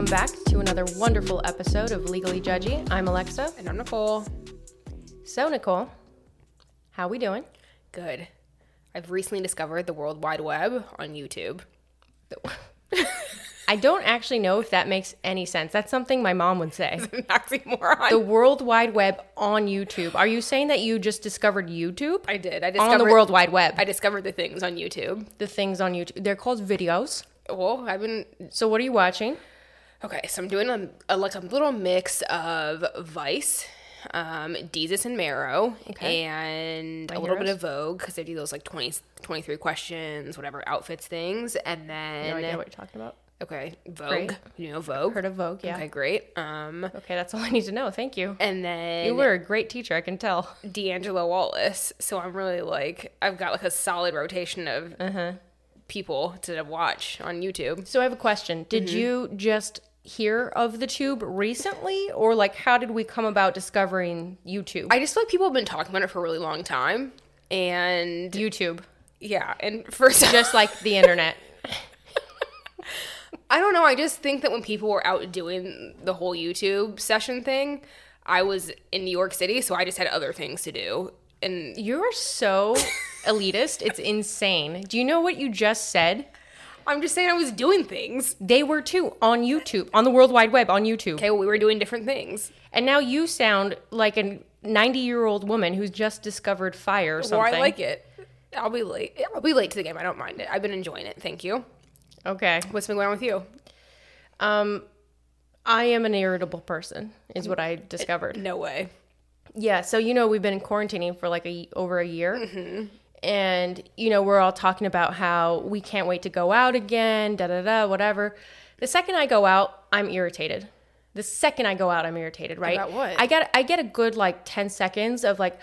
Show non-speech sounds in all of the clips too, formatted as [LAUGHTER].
welcome back to another wonderful episode of Legally Judgy. I'm Alexa. And I'm Nicole. So, Nicole, how we doing? Good. I've recently discovered the World Wide Web on YouTube. [LAUGHS] I don't actually know if that makes any sense. That's something my mom would say. [LAUGHS] Oxymoron. The World Wide Web on YouTube. Are you saying that you just discovered YouTube? I did. I discovered on the World Wide Web. I discovered the things on YouTube. the things on YouTube. They're called videos. Well, I've been So, what are you watching? Okay. So I'm doing a, a like a little mix of Vice, um, and Marrow, Okay. and a little bit of Vogue because they do those like 20, 23 questions, whatever outfits things, and then No idea what you're talking about. okay, Vogue. Great. You know Vogue. Heard of Vogue, yeah. Okay, great. Um, Okay, that's all I need to know. Thank you. and then You were a great teacher, I can tell. D'Angelo Wallace. So I'm really like I've got like a solid rotation of Uh-huh. people to watch on YouTube. So I have a question. Did Mm-hmm. you just hear of the tube recently or like how did we come about discovering YouTube? I just feel like people have been talking about it for a really long time. And YouTube. yeah, and first [LAUGHS] Just like the internet. [LAUGHS] I don't know, I just think that when people were out doing the whole YouTube session thing, I was in New York City, so I just had other things to do. And You're so elitist. It's insane. Do you know what you just said? I'm just saying I was doing things. They were too on YouTube, on the World Wide Web, on YouTube. Okay, well, we were doing different things. And now you sound like a 90 year old woman who's just discovered fire or something. Or I like it. I'll be late. I'll be late to the game. I don't mind it. I've been enjoying it. Thank you. Okay. What's been going on with you? Um, I am an irritable person, is what I discovered. No way. Yeah, so you know we've been quarantining for like a over a year, and you know we're all talking about how we can't wait to go out again, da da da, whatever. The second I go out, I'm irritated. The second I go out, I'm irritated. Right? About what? I get I get a good like ten seconds of like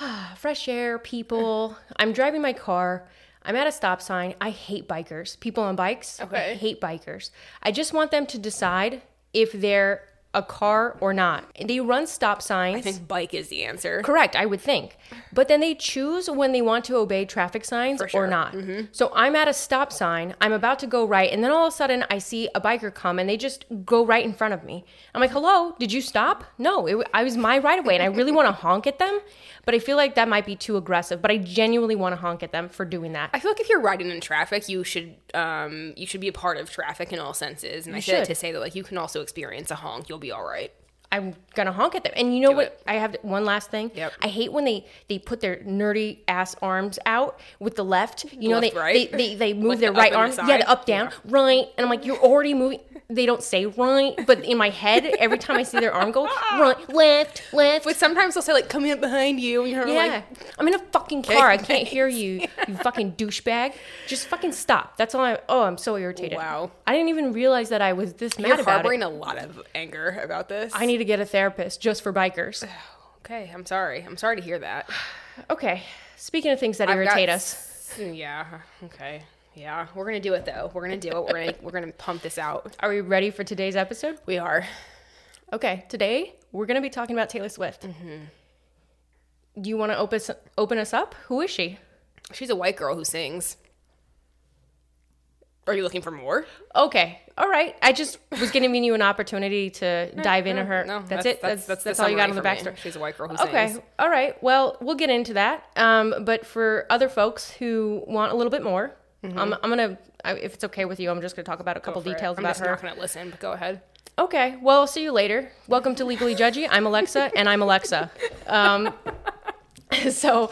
ah, [SIGHS] fresh air, people. [LAUGHS] I'm driving my car. I'm at a stop sign. I hate bikers. People on bikes. I Okay. hate bikers. I just want them to decide if they're a car or not. They run stop signs. I think bike is the answer. Correct, I would think. But then they choose when they want to obey traffic signs sure. or not. So I'm at a stop sign, I'm about to go right, and then all of a sudden I see a biker come and they just go right in front of me. I'm like, hello, did you stop? No, it, I was my right of way, and I really want to honk at them, but I feel like that might be too aggressive. But I genuinely want to honk at them for doing that. I feel like if you're riding in traffic, you should um you should be a part of traffic in all senses. And I say that should. to say that like you can also experience a honk. You'll be all right. I'm gonna honk at them. And you know Do what? it. I have one last thing. Yep. I hate when they they put their nerdy ass arms out with the left. You know, Left, they, right? they they they move Like their the right arm. the Yeah, the up down, right. And I'm like, you're already moving. They don't say right, but in my head, every time I see their arm go [LAUGHS] right, left, left. But sometimes they'll say like come in behind you, and you're yeah, like I'm in a fucking car. I can't hear you, [LAUGHS] you fucking douchebag. Just fucking stop. That's all I. Oh, I'm so irritated. Wow. I didn't even realize that I was this mad you're about it. a lot of anger about this. I need to get a therapist just for bikers. [SIGHS] okay, I'm sorry. I'm sorry to hear that. [SIGHS] Okay. Speaking of things that I've got irritate us, Yeah. Okay. Yeah, we're gonna do it though. We're gonna do it. We're gonna [LAUGHS] we're gonna pump this out. are we ready for today's episode? We are. Okay, today we're to be talking about Taylor Swift. Mm-hmm. Do you want to open us, open us up? Who is she? She's a white girl who sings. Are you looking for more? Okay, all right. I just was giving you an opportunity to [LAUGHS] dive into her. No, that's, it. That's That's, that's, all you got on the for me. backstory. She's a white girl who Okay, sings. all right. Well, we'll get into that. Um, but for other folks who want a little bit more, I'm, I'm gonna, I- if it's okay with you, I'm just gonna talk about a couple Mm-hmm. For it. details I'm just her. not gonna listen, but go ahead. Okay. Well, I'll see you later. Welcome to Legally Judgy. I'm Alexa, and I'm Alexa. Um, [LAUGHS] so,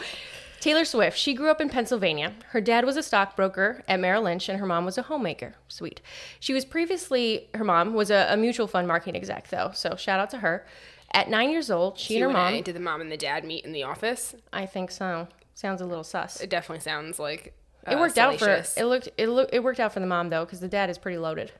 Taylor Swift, she grew up in Pennsylvania. Her dad was a stockbroker at Merrill Lynch, and her mom was a homemaker. Sweet. She was previously, her mom was a, a mutual fund marketing exec, though. So, shout out to her. At nine years old, she and her mom, Did the mom and the dad meet in the office? I think so. Sounds a little sus. It definitely sounds like It worked out for salacious. it. Looked it look it worked out for the mom though, because the dad is pretty loaded.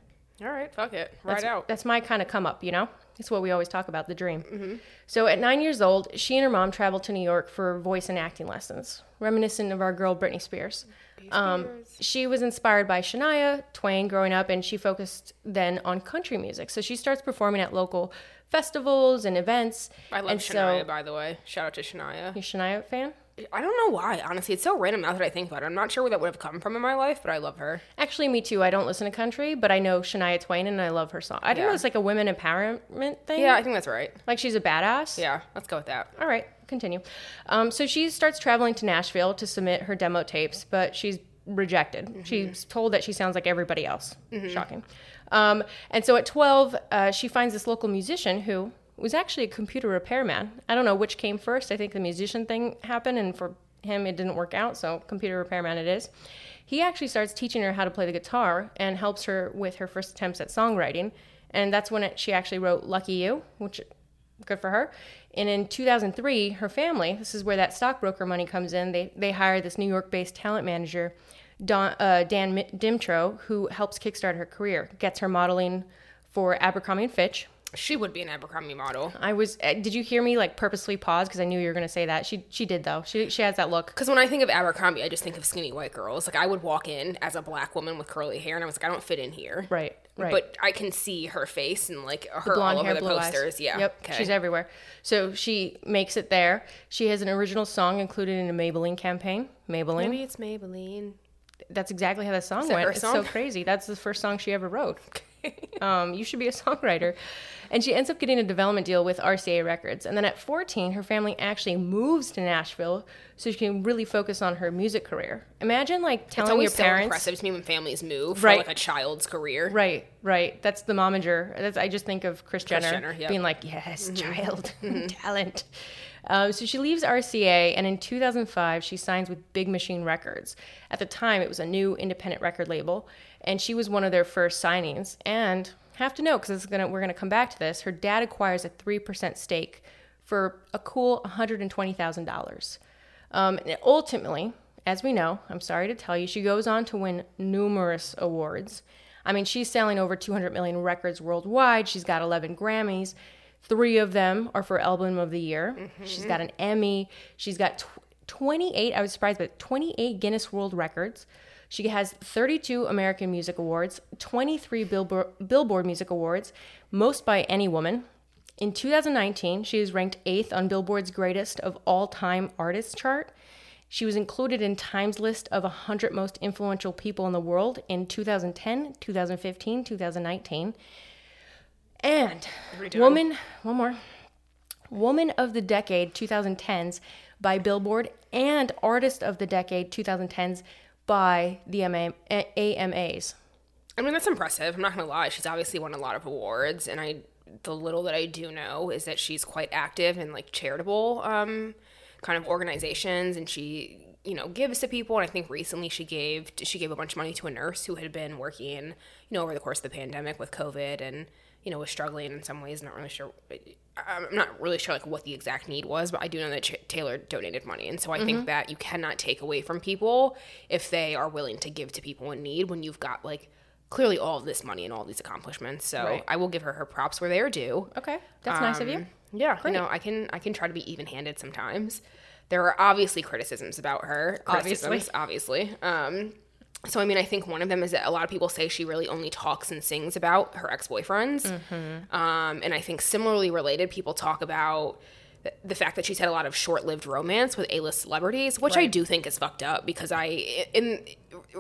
All right, fuck it, right That's, out. That's my kind of come up, you know? It's what we always talk about, the dream. Mm-hmm. So at nine years old, she and her mom traveled to New York for voice and acting lessons, reminiscent of our girl Britney Spears. Um, she was inspired by Shania Twain growing up, and she focused then on country music. So she starts performing at local festivals and events. I love and Shania, by the way. Shout out to Shania. you a Shania fan? I don't know why. Honestly, it's so random now that I think about it. I'm not sure where that would have come from in my life, but I love her. Actually, me too. I don't listen to country, but I know Shania Twain and I love her song. I don't Yeah. know it's like a women empowerment thing. Yeah, I think that's right. Like she's a badass. Yeah, let's go with that. All right, continue. Um, so she starts traveling to Nashville to submit her demo tapes, but she's rejected. She's told that she sounds like everybody else. Shocking. Um, and so at 12, uh, she finds this local musician who was actually a computer repairman. I don't know which came first. I think the musician thing happened, and for him, it didn't work out, so computer repairman it is. He actually starts teaching her how to play the guitar and helps her with her first attempts at songwriting. And that's when it, she actually wrote Lucky You, which good for her. And in 2003, her family, this is where that stockbroker money comes in, they, they hire this New York based talent manager, Don, uh, Dan Dymtrow, who helps kickstart her career, gets her modeling for Abercrombie and Fitch. She would be an Abercrombie model. I was, uh, did you hear me like purposely pause because I knew you were going to say that? She she did though. She she has that look. Because when I think of Abercrombie, I just think of skinny white girls. Like I would walk in as a black woman with curly hair, and I was like, I don't fit in here. Right, right. But I can see her face and like her all over hair, the blue posters. eyes. Yeah. Yep. Okay. She's everywhere. So she makes it there. She has an original song included in a Maybelline campaign. Maybelline. Maybe it's Maybelline. That's exactly how that song that went. her It's song? so crazy. That's the first song she ever wrote. [LAUGHS] um, you should be a songwriter. And she ends up getting a development deal with RCA Records. And then at 14, her family actually moves to Nashville so she can really focus on her music career. Imagine like telling your so parents. impressive to me when families move Right. for like a child's career. Right, right. That's the momager. That's, I just think of Kris Jenner, Jenner, yep. being like, yes, child, [LAUGHS] [LAUGHS] talent. Um, so she leaves RCA, and in 2005, she signs with Big Machine Records. At the time, it was a new independent record label, and she was one of their first signings. And have to know, because gonna, we're going to come back to this, her dad acquires a 3% stake for a cool $120,000. Um, and ultimately, as we know, I'm sorry to tell you, she goes on to win numerous awards. I mean, she's selling over 200 million records worldwide. She's got 11 Grammys. Three of them are for Album of the Year. She's got an Emmy. She's got tw- 28, I was surprised, but 28 Guinness World Records. She has 32 American Music Awards, 23 Billboard, Billboard Music Awards, most by any woman. In 2019, she was ranked eighth on Billboard's greatest of all time artists chart. She was included in Time's list of 100 most influential people in the world in 2010, 2015, 2019. And woman, one more. Woman of the Decade 2010s by Billboard and Artist of the Decade 2010s by the MA, AMAs. I mean, that's impressive. I'm not gonna lie. She's obviously won a lot of awards, and I the little that I do know is that she's quite active in like charitable um, kind of organizations, and she you know gives to people. And I think recently she gave she gave a bunch of money to a nurse who had been working you know over the course of the pandemic with COVID, and you know was struggling in some ways. Not really sure. I'm not really sure like what the exact need was, but I do know that Ch- Taylor donated money, and so I think that you cannot take away from people if they are willing to give to people in need when you've got like clearly all of this money and all these accomplishments. So Right. I will give her her props where they are due. Okay, that's nice of you. Um, Yeah, you know, I can I can try to be even handed sometimes. There are obviously criticisms about her. Obviously. Criticisms, obviously. Um, so I mean, I think one of them is that a lot of people say she really only talks and sings about her ex boyfriends. Mm-hmm. Um, and I think similarly related, people talk about th- the fact that she's had a lot of short-lived romance with A-list celebrities, which I do think is fucked up because I, in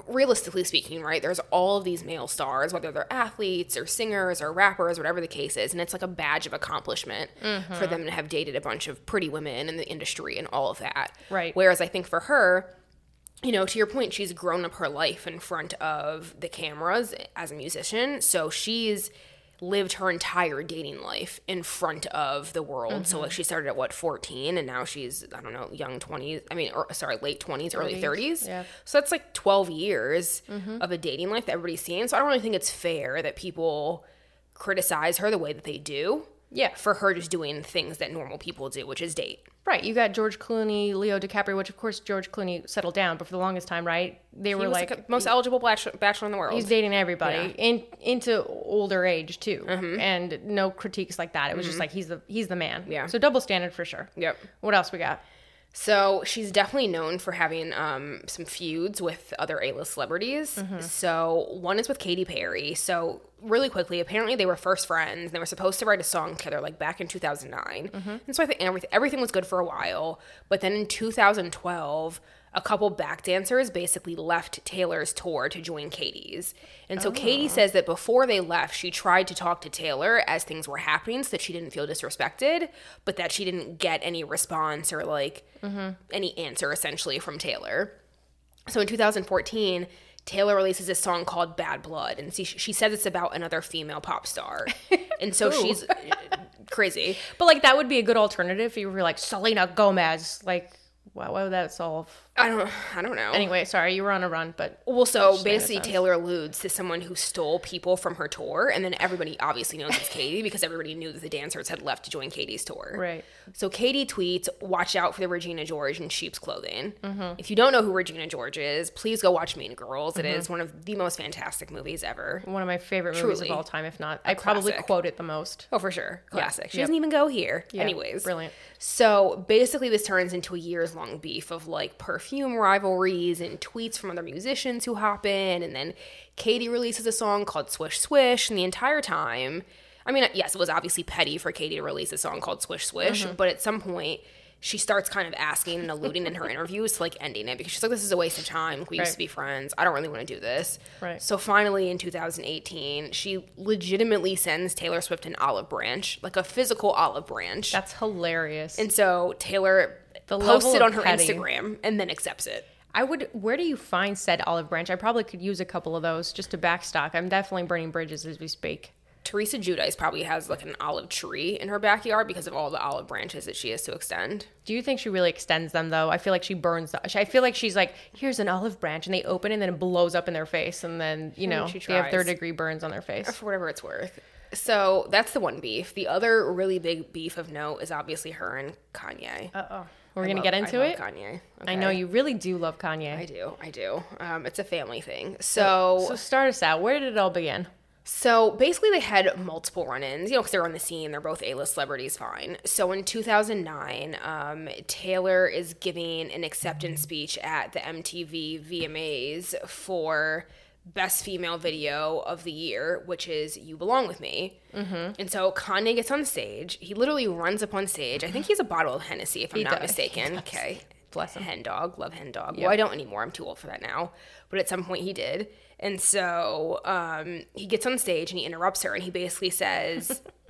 realistically speaking, right, there's all of these male stars, whether they're athletes or singers or rappers, whatever the case is, and it's like a badge of accomplishment Mm-hmm. for them to have dated a bunch of pretty women in the industry and all of that. Right. Whereas I think for her, you know, to your point, she's grown up her life in front of the cameras as a musician. So she's lived her entire dating life in front of the world. So like mm-hmm. she started at what 14 and now she's I don't know, young 20s, I mean or sorry, late 20s, early 30s. yeah. So that's like 12 years mm-hmm. of a dating life that everybody's seeing. So I don't really think it's fair that people criticize her the way that they do. Yeah. For her just doing things that normal people do, which is date. Right, you got George Clooney, Leo DiCaprio, which of course George Clooney settled down, but for the longest time, right, they He were like, like most eligible bachelor, bachelor in the world. he's dating everybody Yeah. in into older age too, Mm-hmm. and no critiques like that. It was just like he's the he's the man. Yeah. So double standard for sure. Yep. What else we got? So she's definitely known for having um, some feuds with other A-list celebrities. So one is with Katy Perry. So really quickly, apparently they were first friends. They were supposed to write a song together, like back in 2009. Mm-hmm. And so I think everything everything was good for a while. But then in 2012, a couple back dancers basically left Taylor's tour to join Katy's. And so Katy oh. says that before they left, she tried to talk to Taylor as things were happening so that she didn't feel disrespected, but that she didn't get any response or like mm-hmm. any answer essentially from Taylor. So in 2014, Taylor releases a song called Bad Blood, and she, she says it's about another female pop star. [LAUGHS] and so she's [LAUGHS] crazy. But like that would be a good alternative if you were like Selena Gomez. Like, why, why would that solve? I don't I don't know. Anyway, sorry, you were on a run, but Well, so basically. Taylor alludes to someone who stole people from her tour, and then everybody obviously knows it's Katy because everybody knew that the dancers had left to join Katy's tour. Right. So Katy tweets, "Watch out for the Regina George in sheep's clothing." Mm-hmm. If you don't know who Regina George is, please go watch Mean Girls. It Mm-hmm. is one of the most fantastic movies ever. one of my favorite movies of all time, if not. I probably quote it the most. Oh, for sure, classic. She Yep. doesn't even go here. Yeah, Anyways, brilliant. So basically, this turns into a years long beef of like perfume rivalries and tweets from other musicians who hop in. And then Katy releases a song called Swish Swish. And the entire time, I mean, yes, it was obviously petty for Katy to release a song called Swish Swish. Mm-hmm. But at some point, she starts kind of asking and alluding in her [LAUGHS] interviews to like ending it because she's like, this is a waste of time. We used to be friends. I don't really want to do this. Right. So finally, in 2018, she legitimately sends Taylor Swift an olive branch, like a physical olive branch. That's hilarious. And so Taylor The posts it on her petty. Instagram and then accepts it. I would. Where do you find said olive branch? I probably could use a couple of those just to backstock. I'm definitely burning bridges as we speak. Teresa Giudice probably has like an olive tree in her backyard because of all the olive branches that she has to extend. Do you think she really extends them though? I feel like she burns. The, I feel like she's like, here's an olive branch, and they open it and then it blows up in their face, and then you know she they have third degree burns on their face. [LAUGHS] For whatever it's worth. So that's the one beef. The other really big beef of note is obviously her and Kanye. Uh oh. We're I gonna love- get I into love it. Kanye. I know you really do love Kanye. I do. I do. Um, it's a family thing. So so start us out. Where did it all begin? So basically, they had multiple run ins, you know, because they're on the scene. They're both A list celebrities, fine. So in 2009, um, Taylor is giving an acceptance speech at the MTV VMAs for Best Female Video of the Year, which is You Belong With Me. Mm-hmm. And so Kanye gets on stage. He literally runs up on stage. I think he's a bottle of Hennessy, if I'm not does. mistaken. Okay. Bless him. Hen dog, love hen dog. Well, I don't anymore. I'm too old for that now. But at some point he did. And so um, he gets on stage and he interrupts her and he basically says, [LAUGHS]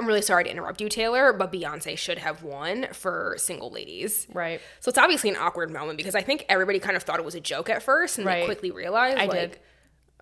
I'm really sorry to interrupt you, Taylor, but Beyonce should have won for single ladies. Right. So it's obviously an awkward moment because I think everybody kind of thought it was a joke at first and Right. they quickly realized, I like, did.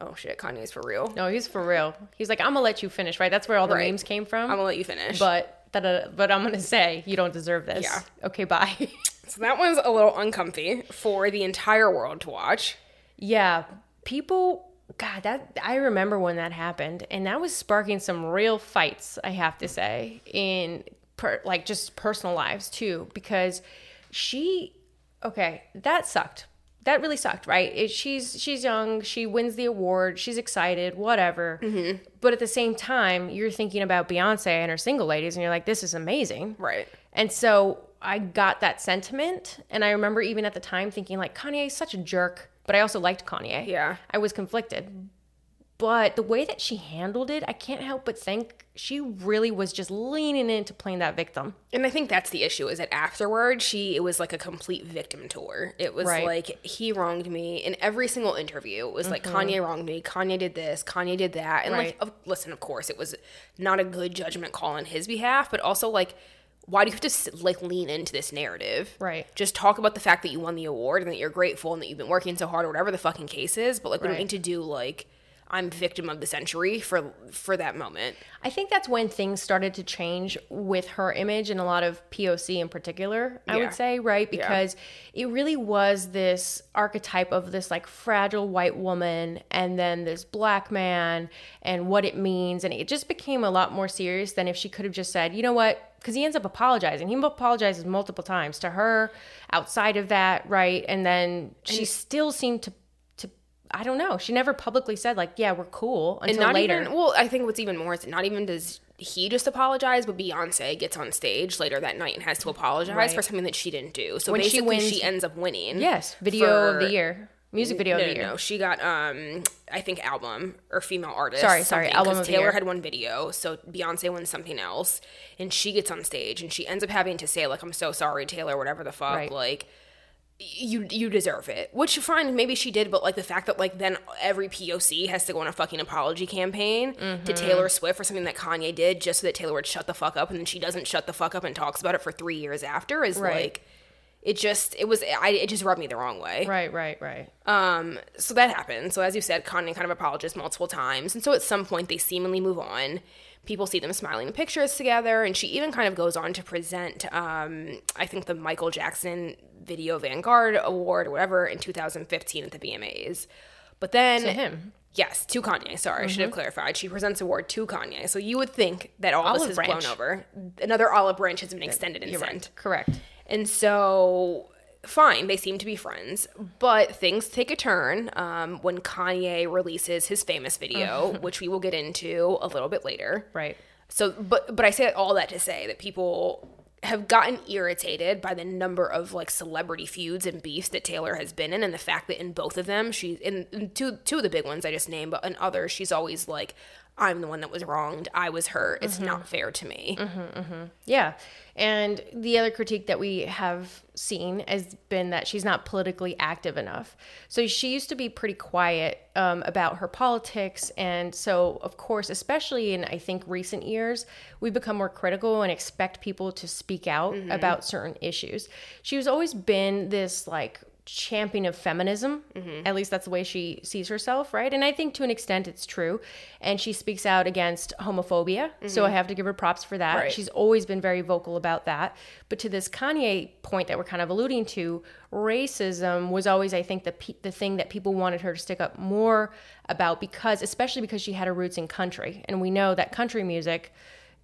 oh shit, Kanye's for real. No, he's for real. He's like, I'm gonna let you finish. Right. That's where all the Right. memes came from. I'm gonna let you finish. but da-da-da, but I'm gonna say you don't deserve this. Yeah. Okay. Bye. [LAUGHS] so that one's a little uncomfy for the entire world to watch. yeah. People. God, that I remember when that happened, and that was sparking some real fights. I have to say, in per, like just personal lives too, because she. Okay, that sucked. That really sucked, right? It, she's she's young. She wins the award. She's excited. Whatever. Mm-hmm. But at the same time, you're thinking about Beyonce and her single ladies, and you're like, "This is amazing." Right. And so I got that sentiment. And I remember even at the time thinking, like, Kanye's such a jerk. But I also liked Kanye. Yeah. I was conflicted. But the way that she handled it, I can't help but think she really was just leaning into playing that victim. And I think that's the issue is that afterward, she it was like a complete victim tour. It was Right. like he wronged me in every single interview. It was like Kanye wronged me, Kanye did this, Kanye did that, and Mm-hmm. Right. like listen, of course, it was not a good judgment call on his behalf, but also like. Why do you have to like lean into this narrative? Right. Just talk about the fact that you won the award and that you're grateful and that you've been working so hard or whatever the fucking case is. But like, we don't need to do like I'm victim of the century for for that moment. I think that's when things started to change with her image and a lot of POC in particular, I Yeah. would say, right? Because it really was this archetype of this like fragile white woman and then this black man and what it means. And it just became a lot more serious than if she could have just said, you know what? Because he ends up apologizing. He apologizes multiple times to her outside of that, right? And then she still seemed to. to I don't know. She never publicly said like, "Yeah, we're cool" until and not later. even well i think what's even more is not even does he just apologized, but Beyonce gets on stage later that night and has to apologize Right. for something that she didn't do. So When she basically, she, wins- ends up winning. Yes, video of the year, music video no, of the year. no. She got um I think album or female artist. Sorry, sorry, album of the Taylor had one video, so Beyonce wins something else, and she gets on stage and she ends up having to say like I'm so sorry Taylor, whatever the fuck, Right. like you you deserve it. Which fine, maybe she did, but like the fact that like then every POC has to go on a fucking apology campaign Mm-hmm. to Taylor Swift for something that Kanye did just so that Taylor would shut the fuck up and then she doesn't shut the fuck up and talks about it for 3 years after is Right. like it just it was I it just rubbed me the wrong way. Right, right, right. Um, so that happened. So as you said, Kanye kind of apologized multiple times, and so at some point they seemingly move on. People see them smiling in pictures together, and she even kind of goes on to present, um, I think, the Michael Jackson Video Vanguard Award or whatever in 2015 at the VMAs. But then To him. Yes, to Kanye. Sorry, I should have clarified. She presents award to Kanye. So you would think that all Olive this has branch. blown over. Another olive branch has been extended and You're sent. right. Correct. And so, fine, they seem to be friends, but things take a turn um, when Kanye releases his famous video, [LAUGHS] which we will get into a little bit later. Right. So, but but I say all that to say that people have gotten irritated by the number of like celebrity feuds and beefs that Taylor has been in, and the fact that in both of them, she's in, in two two of the big ones I just named, but in others, she's always like, "I'm the one that was wronged. I was hurt. It's mm-hmm. not fair to me." Mm-hmm, mm-hmm. Yeah. And the other critique that we have seen has been that she's not politically active enough. So she used to be pretty quiet um, about her politics. And so, of course, especially in, I think, recent years, we've become more critical and expect people to speak out about certain issues. She's always been this, like, champion of feminism. Mm-hmm. At least that's the way she sees herself, right? And I think to an extent it's true. And she speaks out against homophobia. So I mm-hmm. have to give her props for that. Right. She's always been very vocal about that. But to this Kanye point that we're kind of alluding to, racism was always, I think, the pe- the thing that people wanted her to stick up more about because, especially because she had her roots in country, and we know that country music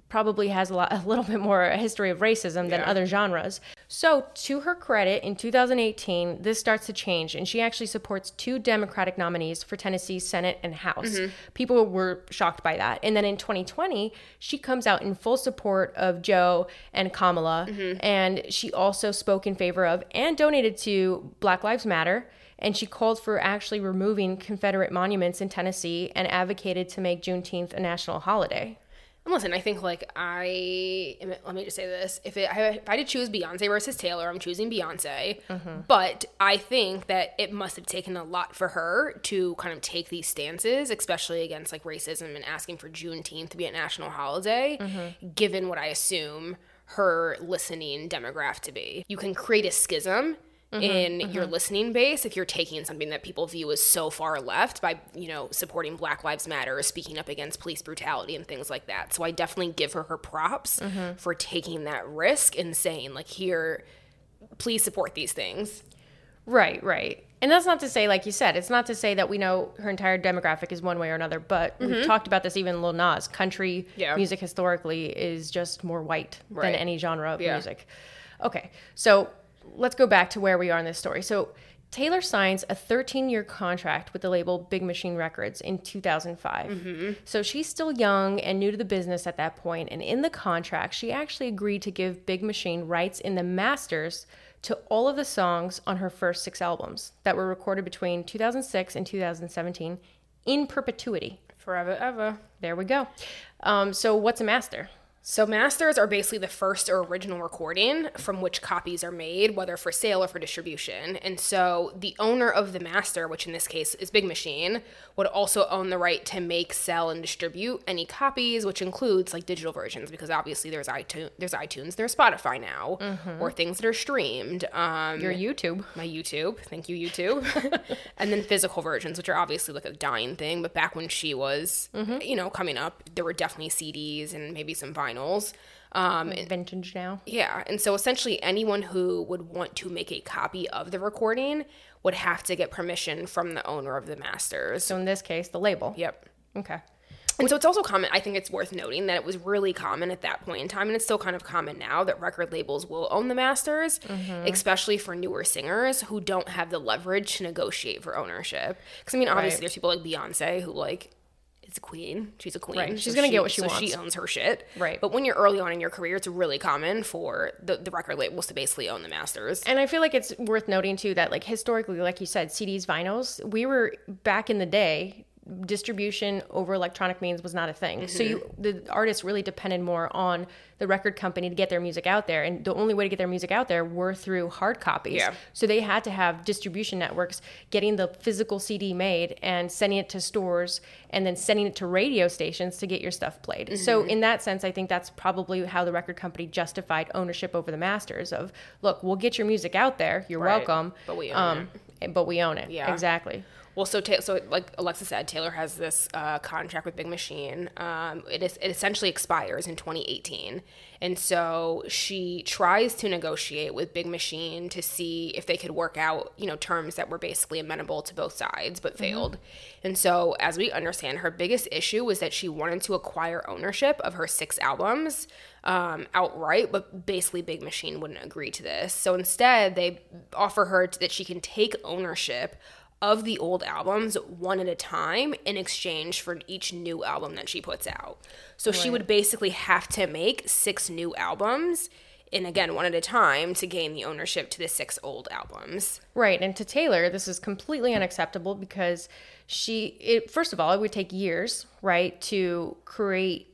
probably has a lot, [LAUGHS] a little bit more a history of racism than Yeah. other genres. So, to her credit, in 2018, this starts to change, and she actually supports two Democratic nominees for Tennessee's Senate and House. Mm-hmm. People were shocked by that. And then in 2020, she comes out in full support of Joe and Kamala, mm-hmm. and she also spoke in favor of and donated to Black Lives Matter. And she called for actually removing Confederate monuments in Tennessee and advocated to make Juneteenth a national holiday. And listen, I think like I let me just say this: if it, if I had to choose Beyonce versus Taylor, I'm choosing Beyonce. Mm-hmm. But I think that it must have taken a lot for her to kind of take these stances, especially against like racism and asking for Juneteenth to be a national holiday, mm-hmm. given what I assume her listening demographic to be. You can create a schism Mm-hmm, in mm-hmm. your listening base if you're taking something that people view as so far left by you know supporting black lives matter or speaking up against police brutality and things like that so i definitely give her her props mm-hmm. for taking that risk and saying like here please support these things Right, right. And that's not to say, like you said, it's not to say that we know her entire demographic is one way or another, but we've talked about this even Lil Nas. Country Yeah. music historically is just more white than any genre of Yeah. music. Okay, so let's go back to where we are in this story. So Taylor signs a 13 year contract with the label Big Machine Records in 2005. So she's still young and new to the business at that point, and in the contract, she actually agreed to give Big Machine rights in the masters to all of the songs on her first six albums that were recorded between 2006 and 2017 in perpetuity. forever ever There we go. Um, so, what's a master? So masters are basically the first or original recording from which copies are made, whether for sale or for distribution. And so the owner of the master, which in this case is Big Machine, would also own the right to make, sell, and distribute any copies, which includes like digital versions, because obviously there's iTunes, there's iTunes, there's Spotify now, or things that are streamed. Um, Your YouTube. my YouTube. Thank you, YouTube. [LAUGHS] and then physical versions, which are obviously like a dying thing. But back when she was, you know, coming up, there were definitely CDs and maybe some vinyls. Um, Vintage now. yeah. And so essentially, anyone who would want to make a copy of the recording would have to get permission from the owner of the masters. So, in this case, the label. Yep. Okay. And so it's also common, I think it's worth noting that it was really common at that point in time, and it's still kind of common now that record labels will own the masters, especially for newer singers who don't have the leverage to negotiate for ownership. Because, I mean, obviously, Right. there's people like Beyonce who, like, she's a queen. She's a queen. Right. She's gonna get what she so wants. She owns her shit. Right. But when you're early on in your career, it's really common for the, the record labels to basically own the masters. And I feel like it's worth noting too that like historically, like you said, CDs, vinyls, we were back in the day distribution over electronic means was not a thing. So you the artists really depended more on the record company to get their music out there and the only way to get their music out there were through hard copies. Yeah. So they had to have distribution networks getting the physical CD made and sending it to stores and then sending it to radio stations to get your stuff played. So in that sense I think that's probably how the record company justified ownership over the masters of look, we'll get your music out there. You're Right. welcome. But we own um, but we own it. Yeah. Exactly. Well, so Ta- so like Alexa said, Taylor has this uh, contract with Big Machine. Um, it is it essentially expires in 2018, and so she tries to negotiate with Big Machine to see if they could work out you know terms that were basically amenable to both sides, but failed. And so, as we understand, her biggest issue was that she wanted to acquire ownership of her six albums um, outright, but basically Big Machine wouldn't agree to this. So instead, they offer her that she can take ownership of the old albums one at a time in exchange for each new album that she puts out. So she would basically have to make six new albums and again one at a time to gain the ownership to the six old albums. Right. And to Taylor, this is completely unacceptable because she, it, first of all, it would take years, right, to create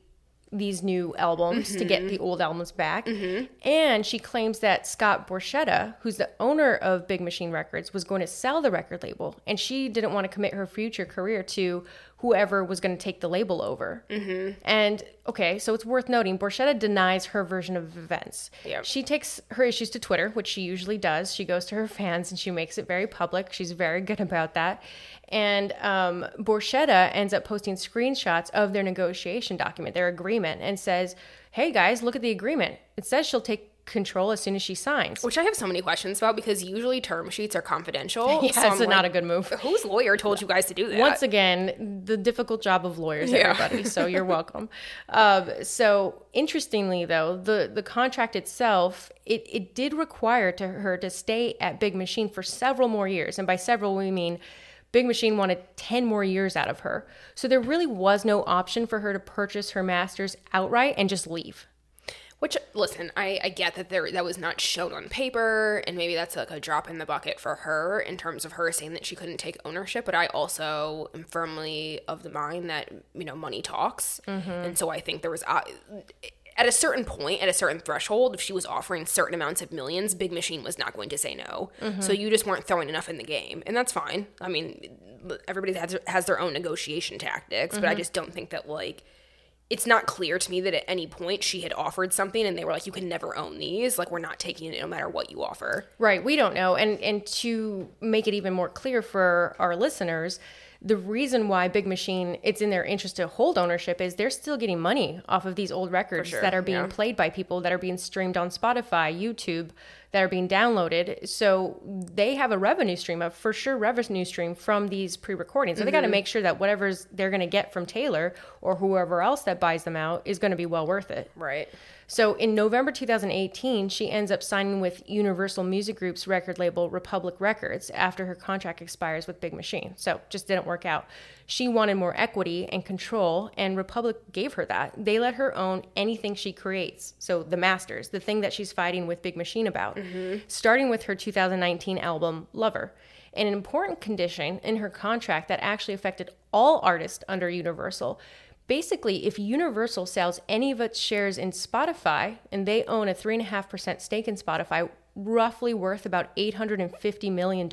these new albums to get the mm-hmm. old albums back. Mm-hmm. And she claims that Scott Borchetta, who's the owner of Big Machine Records, was going to sell the record label. And she didn't want to commit her future career to whoever was going to take the label over. Mm-hmm. And okay, so it's worth noting Borchetta denies her version of events. Yep. She takes her issues to Twitter, which she usually does. She goes to her fans and she makes it very public. She's very good about that. And um, Borchetta ends up posting screenshots of their negotiation document, their agreement, and says, Hey guys, look at the agreement. It says she'll take control as soon as she signs. Which I have so many questions about because usually term sheets are confidential. Yeah, [LAUGHS] so it's I'm not a good move. Whose lawyer told you guys to do that? Once again, the difficult job of lawyers, Yeah. everybody. So you're [LAUGHS] welcome. Um, so interestingly, though, the the contract itself, it it did require to her to stay at Big Machine for several more years, and by several we mean. Big Machine wanted 10 more years out of her. So there really was no option for her to purchase her masters outright and just leave. Which, listen, I, I get that there that was not shown on paper, and maybe that's like a drop in the bucket for her in terms of her saying that she couldn't take ownership. But I also am firmly of the mind that you know money talks, mm-hmm. and so I think there was uh, at a certain point, at a certain threshold, if she was offering certain amounts of millions, Big Machine was not going to say no. Mm-hmm. So you just weren't throwing enough in the game, and that's fine. I mean, everybody has has their own negotiation tactics, but I mm-hmm. just don't think that like it's not clear to me that at any point she had offered something and they were like, you can never own these. Like, we're not taking it no matter what you offer. Right, we don't know. And and to make it even more clear for our listeners, the reason why Big Machine it's in their interest to hold ownership is they're still getting money off of these old records sure, that are being yeah. played by people that are being streamed on Spotify, YouTube, that are being downloaded. So they have a revenue stream, a for sure revenue stream from these pre-recordings. So they got to mm-hmm. make sure that whatever's they're going to get from Taylor or whoever else that buys them out is going to be well worth it. Right. So in November 2018, she ends up signing with Universal Music Group's record label Republic Records after her contract expires with Big Machine. So just didn't work out. She wanted more equity and control, and Republic gave her that. They let her own anything she creates. So the masters, the thing that she's fighting with Big Machine about, Mm-hmm. starting with her 2019 album Lover. An important condition in her contract that actually affected all artists under Universal basically, if Universal sells any of its shares in Spotify and they own a 3.5% stake in Spotify, roughly worth about $850 million,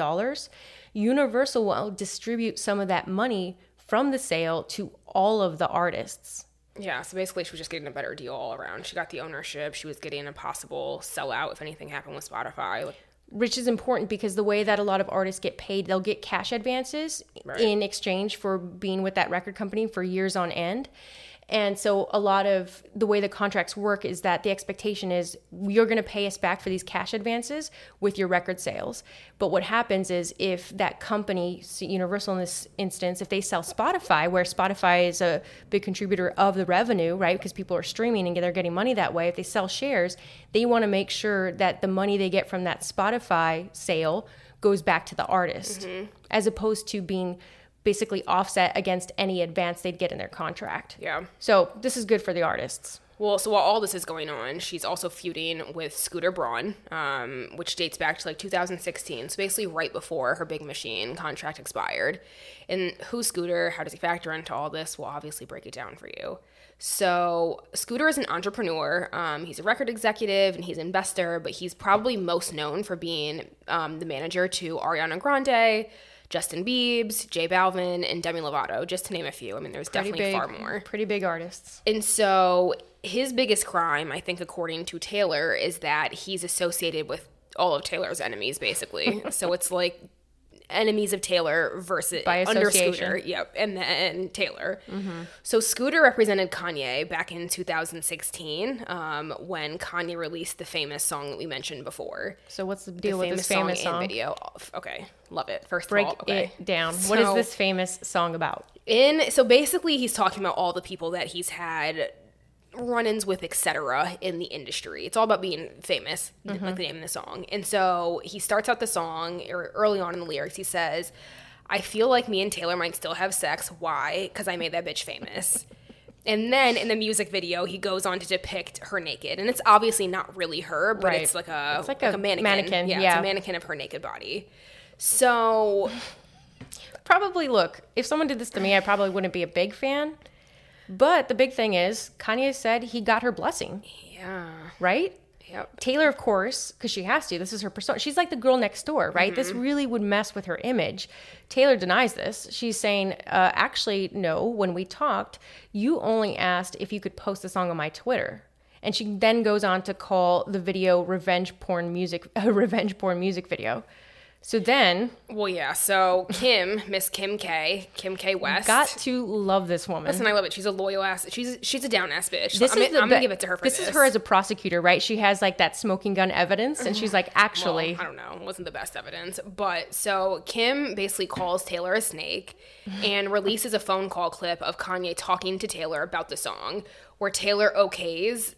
Universal will distribute some of that money from the sale to all of the artists. Yeah. So basically, she was just getting a better deal all around. She got the ownership. She was getting a possible sellout if anything happened with Spotify. Like, which is important because the way that a lot of artists get paid, they'll get cash advances in exchange for being with that record company for years on end. And so a lot of the way the contracts work is that the expectation is you're going to pay us back for these cash advances with your record sales. But what happens is if that company, Universal in this instance, if they sell Spotify, where Spotify is a big contributor of the revenue, right? Because people are streaming and they're getting money that way. If they sell shares, they want to make sure that the money they get from that Spotify sale goes back to the artist, mm-hmm. as opposed to being basically offset against any advance they'd get in their contract. Yeah. So this is good for the artists. Well, so while all this is going on, she's also feuding with Scooter Braun, um, which dates back to like 2016. So basically, right before her Big Machine contract expired. And who's Scooter? How does he factor into all this? We'll obviously break it down for you. So Scooter is an entrepreneur. Um, he's a record executive and he's an investor, but he's probably most known for being um, the manager to Ariana Grande, Justin Biebs, J Balvin, and Demi Lovato, just to name a few. I mean, there's Pretty definitely big, far more. Pretty big artists. And so his biggest crime, I think, according to Taylor, is that he's associated with all of Taylor's enemies, basically. [LAUGHS] so it's like enemies of Taylor versus By under. Scooter. Yep. And then Taylor. So Scooter represented Kanye back in 2016 um, when Kanye released the famous song that we mentioned before. So what's the The deal with this famous and song? video. Okay. Love it. First Break of all, okay. it down. what is this famous song about? in so basically he's talking about all the people that he's had run-ins with etc in the industry. It's all about being famous like mm-hmm. the name of the song. And so he starts out the song or early on in the lyrics. He says i feel like me and taylor might still have sex. Why? Because i made that bitch famous. [LAUGHS] And then in the music video he goes on to depict her naked. And it's obviously not really her but Right. it's like a It's like like a a mannequin, mannequin, yeah, it's yeah. a mannequin of her naked body. So [LAUGHS] Probably look, if someone did this to me, I probably wouldn't be a big fan. But the big thing is, Kanye said he got her blessing, yeah right? yep Taylor, of course, because she has to. This is her persona. She's like the girl next door, right? This really would mess with her image. Taylor denies this. She's saying, uh, actually, no, when we talked, you only asked if you could post the song on my Twitter. And she then goes on to call the video revenge porn music, a [LAUGHS] revenge porn music video. So then, Well, yeah. So Kim, Miss Kim K, Kim K West. got to love this woman. Listen, I love it. She's a loyal ass. She's she's a down ass bitch. This I'm, is the I'm gonna give it to her for this, this. is her as a prosecutor, right? She has like that smoking gun evidence, and she's like, Well, actually, I don't know. Wasn't the best evidence. But so Kim basically calls Taylor a snake and releases a phone call clip of Kanye talking to Taylor about the song, where Taylor okays.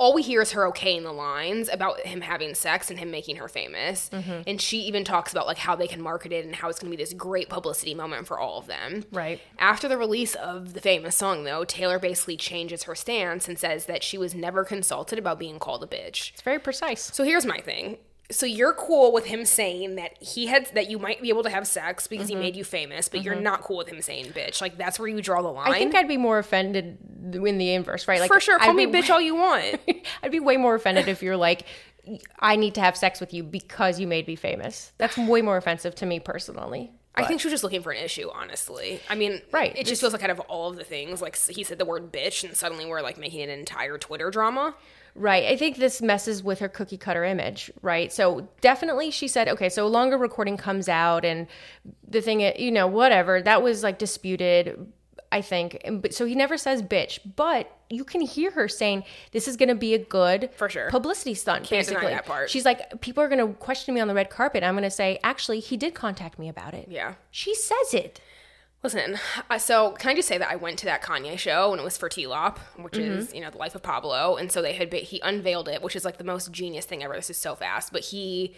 All we hear is her okaying the lines about him having sex and him making her famous. Mm-hmm. And she even talks about like how they can market it and how it's going to be this great publicity moment for all of them. Right. After the release of the famous song, though, Taylor basically changes her stance and says that she was never consulted about being called a bitch. it's very precise. So here's my thing. So you're cool with him saying that he had that you might be able to have sex because Mm-hmm. he made you famous, but you're not cool with him saying bitch. Like that's where you draw the line. I think I'd be more offended in the inverse, right? Like for sure. Call I'd me be, bitch all you want. [LAUGHS] I'd be way more offended if you're like, I need to have sex with you because you made me famous. That's way more offensive to me personally. I think she was just looking for an issue, honestly. I mean, Right. It just feels like out of all of the things, like he said the word bitch, and suddenly we're like making an entire Twitter drama. Right. I think this messes with her cookie cutter image, right? So definitely she said, okay, so a longer recording comes out and the thing, you know, whatever, that was like disputed, I think. So he never says bitch, but you can hear her saying this is going to be a good For sure. publicity stunt, Can't basically. that part. She's like, people are going to question me on the red carpet. I'm going to say, actually, he did contact me about it. Yeah. She says it. Listen, I- so can I just say that I went to that Kanye show and it was for T-Lop, which Mm-hmm. is you know the life of Pablo, and so they had ba- he unveiled it, which is like the most genius thing ever. This is so fast, but he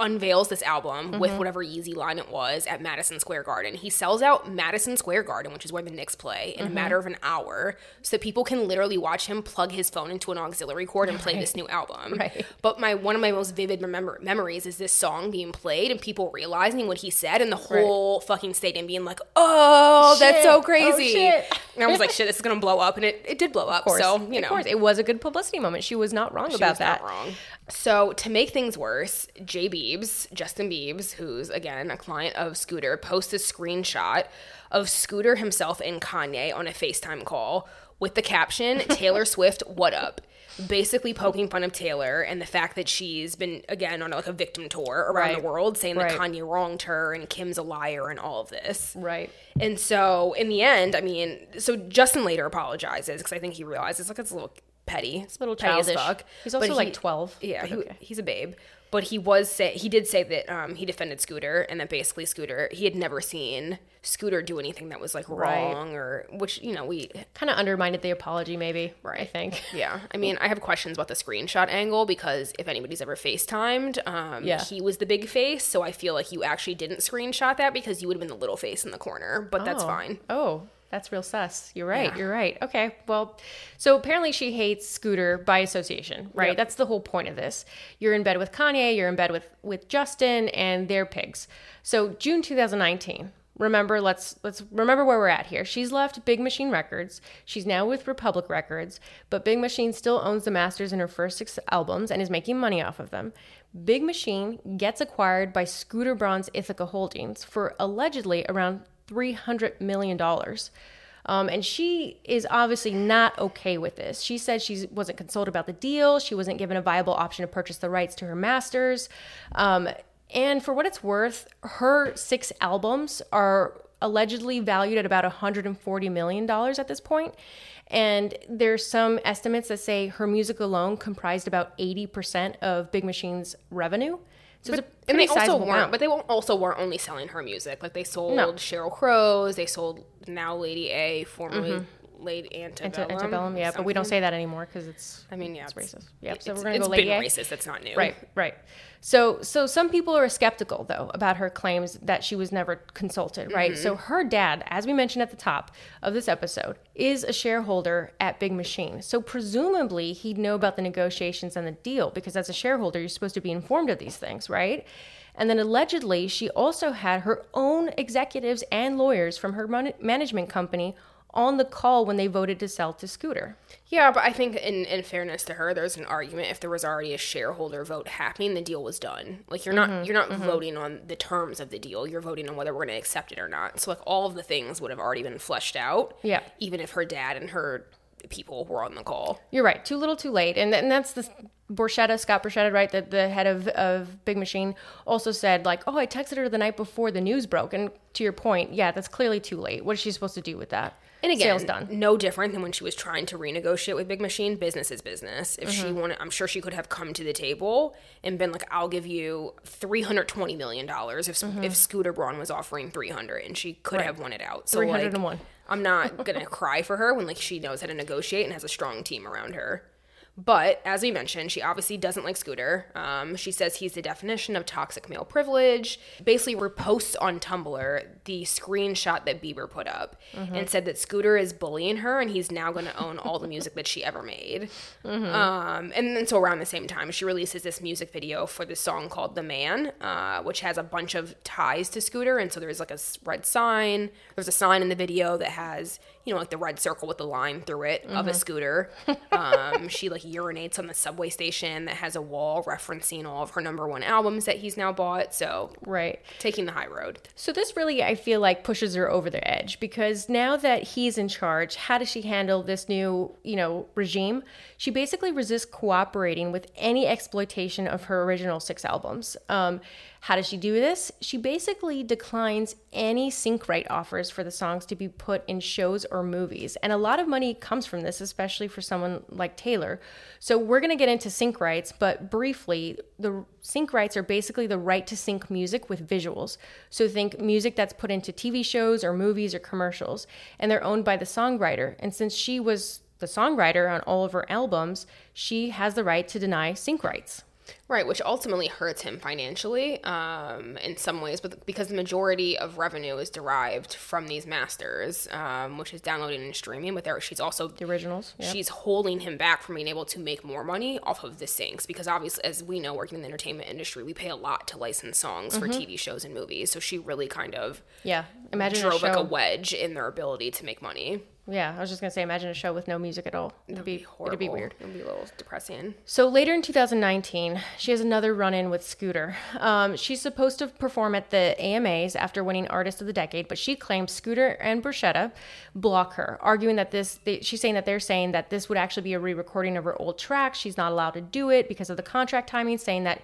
unveils this album with Mm-hmm. whatever Yeezy line it was at Madison Square Garden. He sells out Madison Square Garden, which is where the Knicks play, Mm-hmm. in a matter of an hour, so that people can literally watch him plug his phone into an auxiliary cord and play this new album. Right. But my one of my most vivid remember, memories is this song being played and people realizing what he said and the whole fucking stadium being like, "Oh, that's Shit. so Oh, crazy!" shit. And I was like, "Shit, this is gonna blow up," and it, it did blow up. Of course. So you know, of course. It was a good publicity moment. She was not wrong she about was that. not wrong. So to make things worse, Jay Beebs, Justin Biebs, who's again a client of Scooter, posts a screenshot of Scooter himself and Kanye on a FaceTime call with the caption [LAUGHS] "Taylor Swift, what up?" Basically poking fun of Taylor and the fact that she's been again on like a victim tour around Right. the world, saying Right. that Kanye wronged her and Kim's a liar and all of this. Right. And so in the end, I mean, so Justin later apologizes because I think he realizes like it's a little petty, it's a little petty childish. fuck. He's also But like he- 12. Yeah, he, okay. he's a babe. But he was say he did say that um, he defended Scooter, and that basically Scooter he had never seen Scooter do anything that was like Right. wrong or which you know we Kind of undermined the apology, maybe. Right I think. [LAUGHS] yeah. I mean I have questions about the screenshot angle because if anybody's ever FaceTimed, um, Yeah. he was the big face, so I feel like you actually didn't screenshot that because you would have been the little face in the corner. But that's Oh. fine. Oh, that's real sus. You're right. Yeah. You're right. Okay. Well, so apparently she hates Scooter by association, right? Yep. That's the whole point of this. You're in bed with Kanye, you're in bed with with Justin and their pigs. So, June 2019. Remember, let's let's remember where we're at here. She's left Big Machine Records. She's now with Republic Records, but Big Machine still owns the masters in her first six albums and is making money off of them. Big Machine gets acquired by Scooter Braun's Ithaca Holdings for allegedly around $300 million. Um, and she is obviously not okay with this. She said she wasn't consulted about the deal. She wasn't given a viable option to purchase the rights to her masters. Um, and for what it's worth, her six albums are allegedly valued at about $140 million at this point. And there's some estimates that say her music alone comprised about 80% of Big Machine's revenue. So a and they also weren't, amount. but they won't- also weren't only selling her music. Like they sold No. Sheryl Crow's, they sold now Lady A, formerly Lady Ante- Antebellum. antebellum, yeah, but we don't say that anymore because it's I mean, yeah, it's it's racist. Yep. So we're gonna it's go Lady been A. racist. That's not new. Right, right. So, so some people are skeptical though about her claims that she was never consulted. Right. So mm-hmm. her dad, as we mentioned at the top of this episode, is a shareholder at Big Machine. So presumably he'd know about the negotiations and the deal because as a shareholder, you're supposed to be informed of these things, right? And then allegedly, she also had her own executives and lawyers from her management company on the call when they voted to sell to Scooter. Yeah, but I think in, in fairness to her, there's an argument if there was already a shareholder vote happening, the deal was done. Like you're Mm-hmm, not you're not voting on the terms of the deal. You're voting on whether we're going to accept it or not. So like all of the things would have already been fleshed out. Yeah. Even if her dad and her people were on the call. You're right. Too little, too late. And, and that's the Borchetta, Scott Borchetta, right? The, the head of, of Big Machine also said, like, oh, I texted her the night before the news broke. And to your point, yeah, that's clearly too late. What is she supposed to do with that? And again, Sales done. no different than when she was trying to renegotiate with Big Machine. Business is business. If Mm-hmm. she wanted, I'm sure she could have come to the table and been like, "I'll give you 320 million dollars if Mm-hmm. if Scooter Braun was offering 300," and she could have won it out. So 301. like, I'm not gonna [LAUGHS] cry for her when like she knows how to negotiate and has a strong team around her. But as we mentioned, she obviously doesn't like Scooter. Um, she says he's the definition of toxic male privilege. Basically, reposts on Tumblr the screenshot that Bieber put up and said that Scooter is bullying her and he's now going to own all the music that she ever made. [LAUGHS] Um, and then so around the same time, she releases this music video for this song called "The Man," uh, which has a bunch of ties to Scooter. And so there's like a red sign. There's a sign in the video that has you know like the red circle with the line through it of a scooter. [LAUGHS] Um, she like urinates on the subway station that has a wall referencing all of her number one albums that he's now bought. So Right. taking the high road. So this really, I feel like, pushes her over the edge because now that he's in charge, how does she handle this new, you know, regime? She basically resists cooperating with any exploitation of her original six albums. Um, how does she do this? She basically declines any sync right offers for the songs to be put in shows or movies, and a lot of money comes from this, especially for someone like Taylor. So we're gonna get into sync rights, but briefly, the sync rights are basically the right to sync music with visuals. So think music that's put into TV shows or movies or commercials, and they're owned by the songwriter. And since she was the songwriter on all of her albums, she has the right to deny sync rights. Right, which ultimately hurts him financially um, in some ways, but because the majority of revenue is derived from these masters, um, which is downloading and streaming. But there, she's also The originals. Yeah. she's holding him back from being able to make more money off of the syncs because obviously, as we know, working in the entertainment industry, we pay a lot to license songs for TV shows and movies. So she really kind of yeah. Imagine drove like a wedge in their ability to make money. Yeah, I was just gonna say, imagine a show with no music at all. It'd be, Horrible. it'd be weird. It'd be a little depressing. So later in 2019, she has another run in with Scooter. Um, she's supposed to perform at the AMAs after winning Artist of the Decade, but she claims Scooter and Borchetta block her, arguing that this, they, she's saying that they're saying that this would actually be a re recording of her old track. She's not allowed to do it because of the contract timing, saying that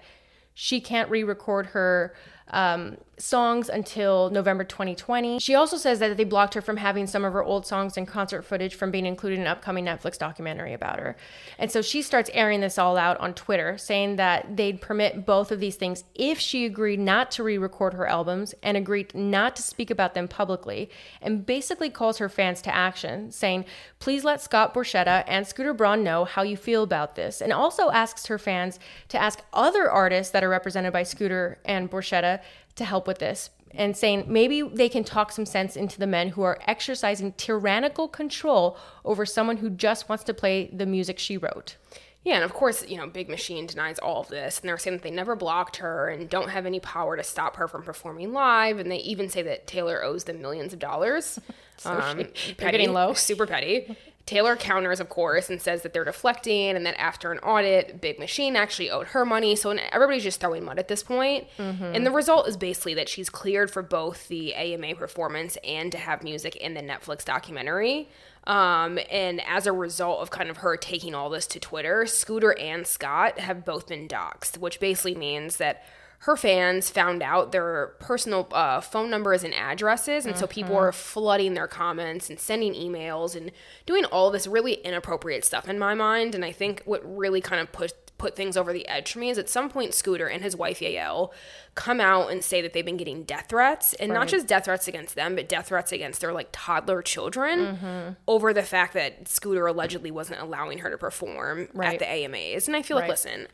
she can't re record her. Um, songs until November 2020. She also says that they blocked her from having some of her old songs and concert footage from being included in an upcoming Netflix documentary about her. And so she starts airing this all out on Twitter, saying that they'd permit both of these things if she agreed not to re record her albums and agreed not to speak about them publicly, and basically calls her fans to action, saying, Please let Scott Borchetta and Scooter Braun know how you feel about this, and also asks her fans to ask other artists that are represented by Scooter and Borchetta to help with this and saying maybe they can talk some sense into the men who are exercising tyrannical control over someone who just wants to play the music she wrote. Yeah, and of course, you know, Big Machine denies all of this, and they're saying that they never blocked her and don't have any power to stop her from performing live, and they even say that Taylor owes them millions of dollars. [LAUGHS] so um, petty, getting low, [LAUGHS] super petty. Taylor counters, of course, and says that they're deflecting and that after an audit, Big Machine actually owed her money. So everybody's just throwing mud at this point. Mm-hmm. And the result is basically that she's cleared for both the AMA performance and to have music in the Netflix documentary. Um, and as a result of kind of her taking all this to Twitter, Scooter and Scott have both been doxxed, which basically means that her fans found out their personal uh, phone numbers and addresses. And so people were flooding their comments and sending emails and doing all this really inappropriate stuff in my mind. And I think what really kind of put put things over the edge for me is at some point Scooter and his wife Yael come out and say that they've been getting death threats and right. not just death threats against them but death threats against their like toddler children mm-hmm. over the fact that Scooter allegedly wasn't allowing her to perform right. at the AMAs and I feel right. like listen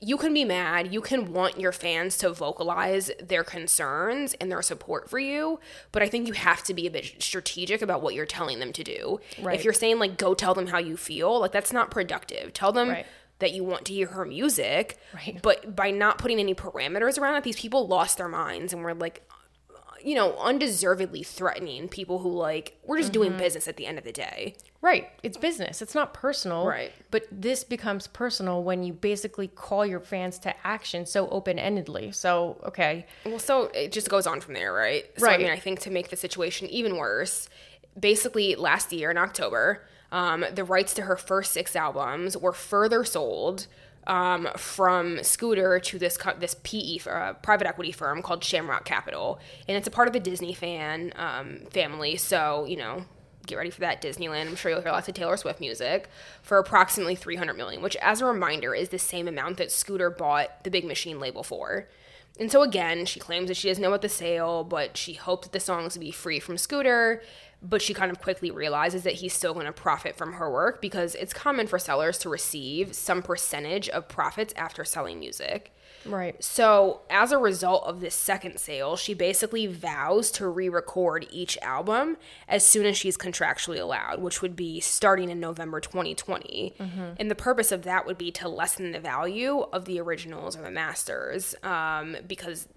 you can be mad. You can want your fans to vocalize their concerns and their support for you, but I think you have to be a bit strategic about what you're telling them to do. Right. If you're saying like go tell them how you feel, like that's not productive. Tell them right. that you want to hear her music, right. but by not putting any parameters around it, these people lost their minds and were like you know, undeservedly threatening people who like we're just mm-hmm. doing business at the end of the day. Right. It's business. It's not personal. Right. But this becomes personal when you basically call your fans to action so open-endedly. So, okay. Well, so it just goes on from there, right? So, right. I mean, I think to make the situation even worse, basically last year in October, um, the rights to her first six albums were further sold um, from Scooter to this this PE uh, private equity firm called Shamrock Capital, and it's a part of the Disney fan um, family. So you know, get ready for that Disneyland. I'm sure you'll hear lots of Taylor Swift music for approximately 300 million, which, as a reminder, is the same amount that Scooter bought the Big Machine label for. And so again, she claims that she doesn't know about the sale, but she hoped that the songs would be free from Scooter but she kind of quickly realizes that he's still going to profit from her work because it's common for sellers to receive some percentage of profits after selling music. Right. So, as a result of this second sale, she basically vows to re record each album as soon as she's contractually allowed, which would be starting in November 2020. Mm-hmm. And the purpose of that would be to lessen the value of the originals or the masters um, because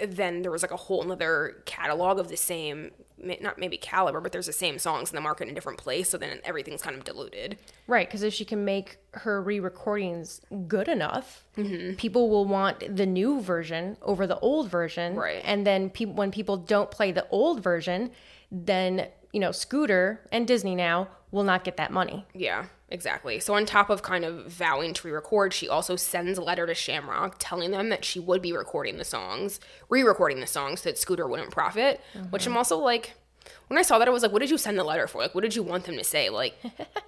then there was like a whole other catalog of the same not maybe caliber, but there's the same songs in the market in a different place. So then everything's kind of diluted. Right. Because if she can make her re recordings good enough, mm-hmm. people will want the new version over the old version. Right. And then pe- when people don't play the old version, then, you know, Scooter and Disney now will not get that money. Yeah. Exactly. So, on top of kind of vowing to re record, she also sends a letter to Shamrock telling them that she would be recording the songs, re recording the songs so that Scooter wouldn't profit. Mm-hmm. Which I'm also like, when I saw that, I was like, what did you send the letter for? Like, what did you want them to say? Like,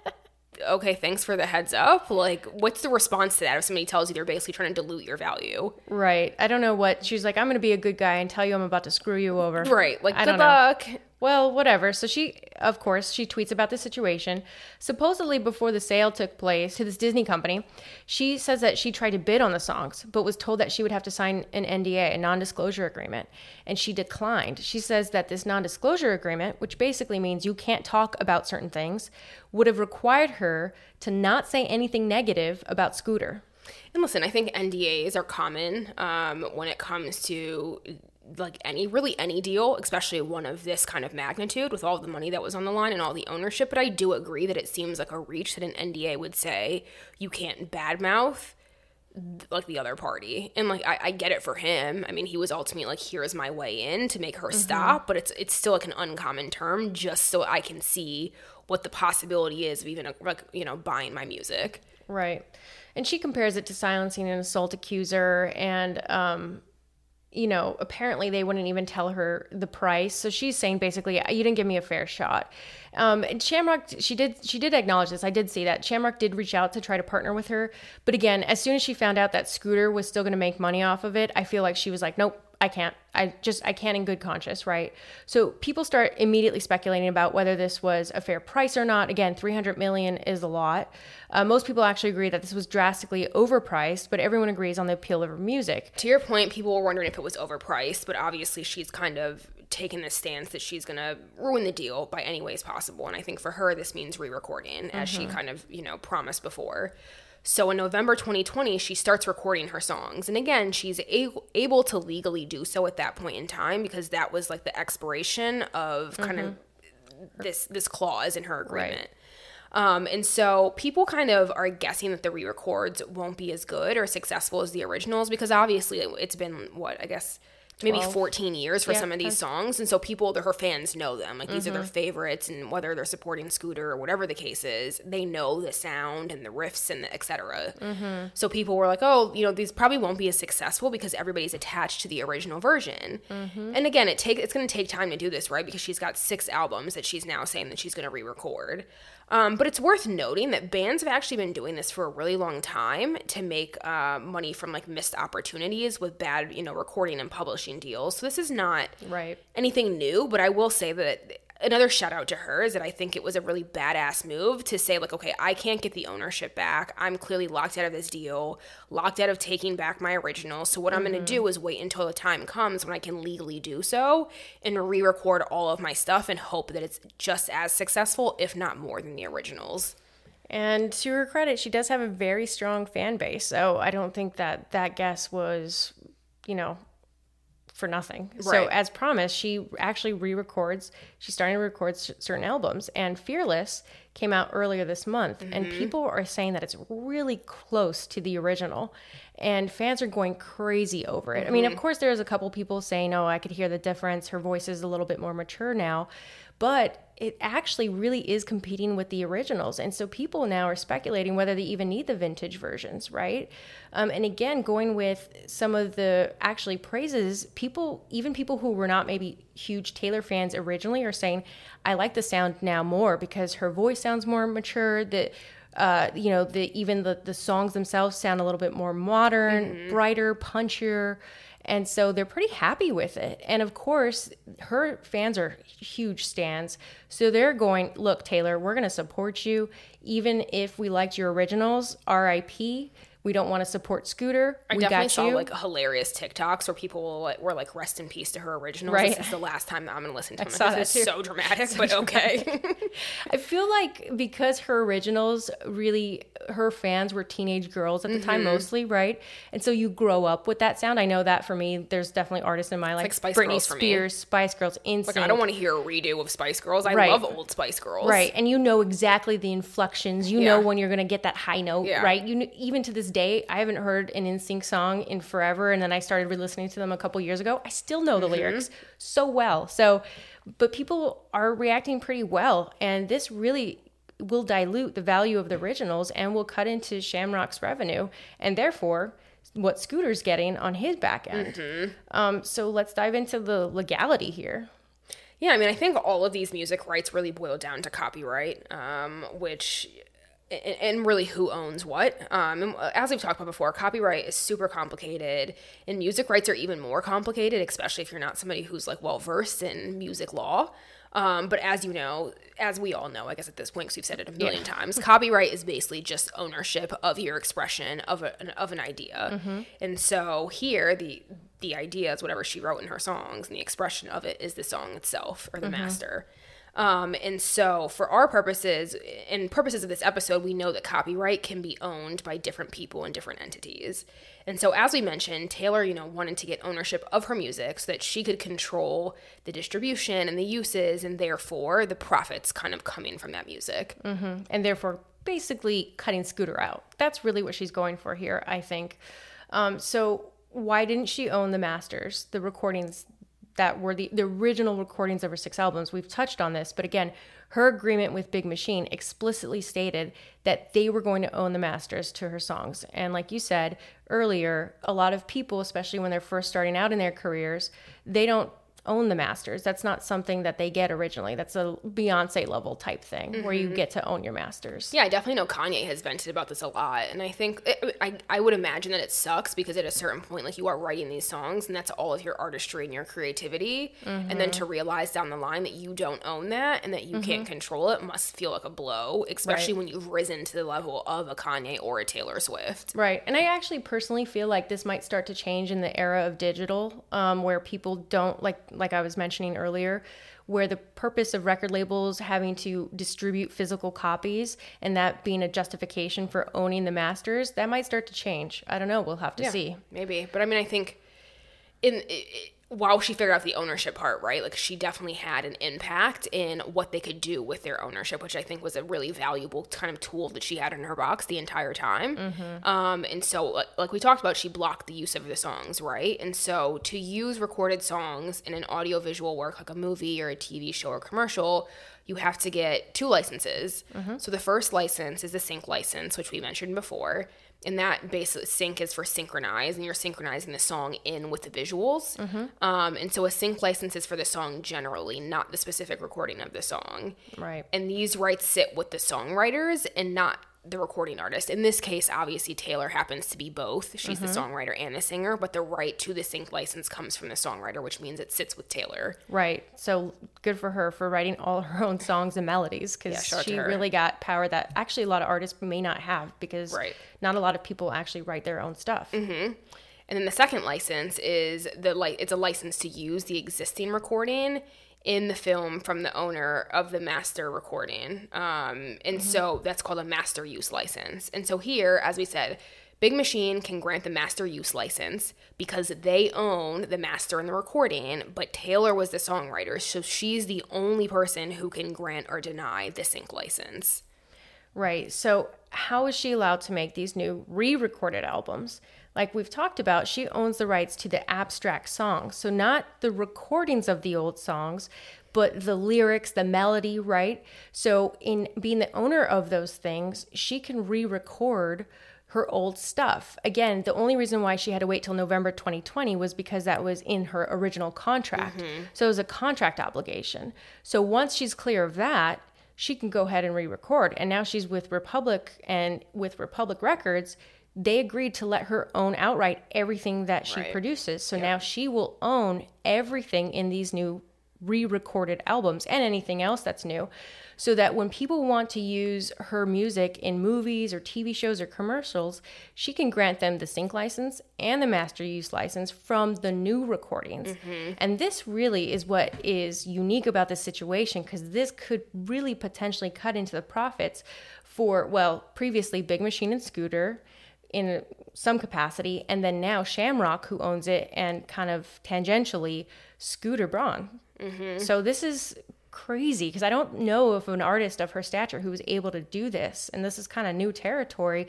[LAUGHS] okay, thanks for the heads up. Like, what's the response to that if somebody tells you they're basically trying to dilute your value? Right. I don't know what. She's like, I'm going to be a good guy and tell you I'm about to screw you over. Right. Like, I good luck. Know well, whatever. So she, of course, she tweets about the situation. Supposedly, before the sale took place to this Disney company, she says that she tried to bid on the songs, but was told that she would have to sign an NDA, a non disclosure agreement, and she declined. She says that this non disclosure agreement, which basically means you can't talk about certain things, would have required her to not say anything negative about Scooter. And listen, I think NDAs are common um, when it comes to like any really any deal, especially one of this kind of magnitude with all the money that was on the line and all the ownership. But I do agree that it seems like a reach that an NDA would say you can't badmouth like the other party. And like I, I, get it for him. I mean he was ultimately like here's my way in to make her mm-hmm. stop. But it's it's still like an uncommon term just so i can see what the possibility is of even like you know buying my music. Right. And she compares it to silencing an assault accuser and um you know, apparently they wouldn't even tell her the price. So she's saying basically, you didn't give me a fair shot. Um, and Shamrock, she did, she did acknowledge this. I did see that Shamrock did reach out to try to partner with her, but again, as soon as she found out that Scooter was still going to make money off of it, I feel like she was like, nope, I can't. I just I can't in good conscience, right? So people start immediately speculating about whether this was a fair price or not. Again, 300 million is a lot. Uh, most people actually agree that this was drastically overpriced, but everyone agrees on the appeal of her music. To your point, people were wondering if it was overpriced, but obviously she's kind of taken the stance that she's going to ruin the deal by any ways possible. And I think for her, this means re-recording, as mm-hmm. she kind of you know promised before. So in November 2020, she starts recording her songs. And again, she's a- able to legally do so at that point in time because that was like the expiration of kind mm-hmm. of this this clause in her agreement. Right. Um, and so people kind of are guessing that the re-records won't be as good or successful as the originals because obviously it's been what I guess maybe 12. 14 years for yeah, some of these songs and so people her fans know them like these mm-hmm. are their mm-hmm. favorites and whether they're supporting scooter or whatever the case is they know the sound and the riffs and the etc mm-hmm. so people were like oh you know these probably won't be as successful because everybody's attached to the original version mm-hmm. and again it take it's going to take time to do this right because she's got six albums that she's now saying that she's going to re-record um, but it's worth noting that bands have actually been doing this for a really long time to make uh, money from like missed opportunities with bad, you know, recording and publishing deals. So this is not right anything new. But I will say that another shout out to her is that I think it was a really badass move to say like, okay, I can't get the ownership back. I'm clearly locked out of this deal, locked out of taking back my original. So what mm-hmm. I'm going to do is wait until the time comes when I can legally do so and re-record all of my stuff and hope that it's just as successful, if not more than the originals. And to her credit, she does have a very strong fan base. So I don't think that that guess was, you know, for nothing. Right. So as promised, she actually re-records. She's starting to record certain albums, and Fearless came out earlier this month, mm-hmm. and people are saying that it's really close to the original, and fans are going crazy over it. Mm-hmm. I mean, of mm-hmm. course, there's a couple people saying, "Oh, I could hear the difference. Her voice is a little bit more mature now," but it actually really is competing with the originals. And so people now are speculating whether they even need the vintage versions, right? Um, and again, going with some of the actually praises, people, even people who were not maybe huge Taylor fans originally, are saying, I like the sound now more because her voice sounds more mature. That uh, you know, the even the the songs themselves sound a little bit more modern, mm-hmm. brighter, punchier. And so they're pretty happy with it. And of course, her fans are huge stands. So they're going, look, Taylor, we're going to support you. Even if we liked your originals, RIP, we don't want to support Scooter. I we definitely saw like hilarious TikToks where people like, were like, "Rest in peace to her originals." Right. This is the last time that I'm going to listen to them. I saw this is so dramatic, [LAUGHS] so but okay. I feel like because her originals really, her fans were teenage girls at the mm-hmm. time mostly, right? And so you grow up with that sound. I know that for me, there's definitely artists in my life, like Spice Britney Girls Spears, Spice Girls. Like I don't want to hear a redo of Spice Girls. I right. love old Spice Girls, right? And you know exactly the inflections. You yeah. know when you're going to get that high note, yeah. right? You even to this day, I haven't heard an NSYNC song in forever, and then I started re-listening to them a couple years ago. I still know the mm-hmm. lyrics so well. So, but people are reacting pretty well, and this really will dilute the value of the originals and will cut into Shamrock's revenue, and therefore what Scooter's getting on his back end. Mm-hmm. Um, so let's dive into the legality here. Yeah, I mean, I think all of these music rights really boil down to copyright, um, which and really who owns what. Um, as we've talked about before, copyright is super complicated, and music rights are even more complicated, especially if you're not somebody who's like well versed in music law. Um, but as you know, as we all know, I guess at this point, because we've said it a million yeah. times, copyright is basically just ownership of your expression of, a, of an idea. Mm-hmm. And so here, the the idea is whatever she wrote in her songs, and the expression of it is the song itself or the mm-hmm. master. Um, and so, for our purposes and purposes of this episode, we know that copyright can be owned by different people and different entities. And so, as we mentioned, Taylor, you know, wanted to get ownership of her music so that she could control the distribution and the uses, and therefore the profits kind of coming from that music. Mm-hmm. And therefore, basically cutting Scooter out. That's really what she's going for here, I think. Um, so, why didn't she own the masters, the recordings that were the, the original recordings of her six albums. We've touched on this, but again, her agreement with Big Machine explicitly stated that they were going to own the masters to her songs. And like you said earlier, a lot of people, especially when they're first starting out in their careers, they don't own the masters. That's not something that they get originally. That's a Beyonce level type thing mm-hmm. where you mm-hmm. get to own your masters. Yeah, I definitely know Kanye has vented about this a lot. And I think, it, I, I would imagine that it sucks because at a certain point, like you are writing these songs and that's all of your artistry and your creativity. Mm-hmm. And then to realize down the line that you don't own that and that you mm-hmm. can't control it must feel like a blow, especially right. when you've risen to the level of a Kanye or a Taylor Swift. Right. And I actually personally feel like this might start to change in the era of digital um, where people don't like like I was mentioning earlier, where the purpose of record labels having to distribute physical copies and that being a justification for owning the masters, that might start to change. I don't know. We'll have to yeah, see. Maybe. But I mean, I think in. It, while she figured out the ownership part, right? Like she definitely had an impact in what they could do with their ownership, which I think was a really valuable kind of tool that she had in her box the entire time. Mm-hmm. Um, and so, like we talked about, she blocked the use of the songs, right? And so, to use recorded songs in an audiovisual work like a movie or a TV show or commercial, you have to get two licenses. Mm-hmm. So the first license is the sync license, which we mentioned before and that basically sync is for synchronize and you're synchronizing the song in with the visuals. Mm-hmm. um, and so a sync license is for the song generally not the specific recording of the song. Right. And these rights sit with the songwriters and not the recording artist. In this case, obviously Taylor happens to be both. She's mm-hmm. the songwriter and the singer, but the right to the sync license comes from the songwriter, which means it sits with Taylor. Right. So good for her for writing all her own songs and melodies because yeah, she really got power that actually a lot of artists may not have because right. not a lot of people actually write their own stuff. Mm-hmm. And then the second license is the like it's a license to use the existing recording in the film from the owner of the master recording. Um, and mm-hmm. so that's called a master use license. And so here, as we said, Big Machine can grant the master use license because they own the master and the recording, but Taylor was the songwriter, so she's the only person who can grant or deny the sync license. Right. So, how is she allowed to make these new re recorded albums? Like we've talked about, she owns the rights to the abstract songs. So, not the recordings of the old songs, but the lyrics, the melody, right? So, in being the owner of those things, she can re record her old stuff. Again, the only reason why she had to wait till November 2020 was because that was in her original contract. Mm-hmm. So, it was a contract obligation. So, once she's clear of that, she can go ahead and re record. And now she's with Republic and with Republic Records they agreed to let her own outright everything that she right. produces. So yep. now she will own everything in these new re recorded albums and anything else that's new. So that when people want to use her music in movies or TV shows or commercials, she can grant them the sync license and the master use license from the new recordings. Mm-hmm. And this really is what is unique about this situation because this could really potentially cut into the profits for, well, previously Big Machine and Scooter in some capacity, and then now Shamrock, who owns it, and kind of tangentially Scooter Braun. Mm-hmm. So this is crazy because I don't know of an artist of her stature who was able to do this, and this is kind of new territory.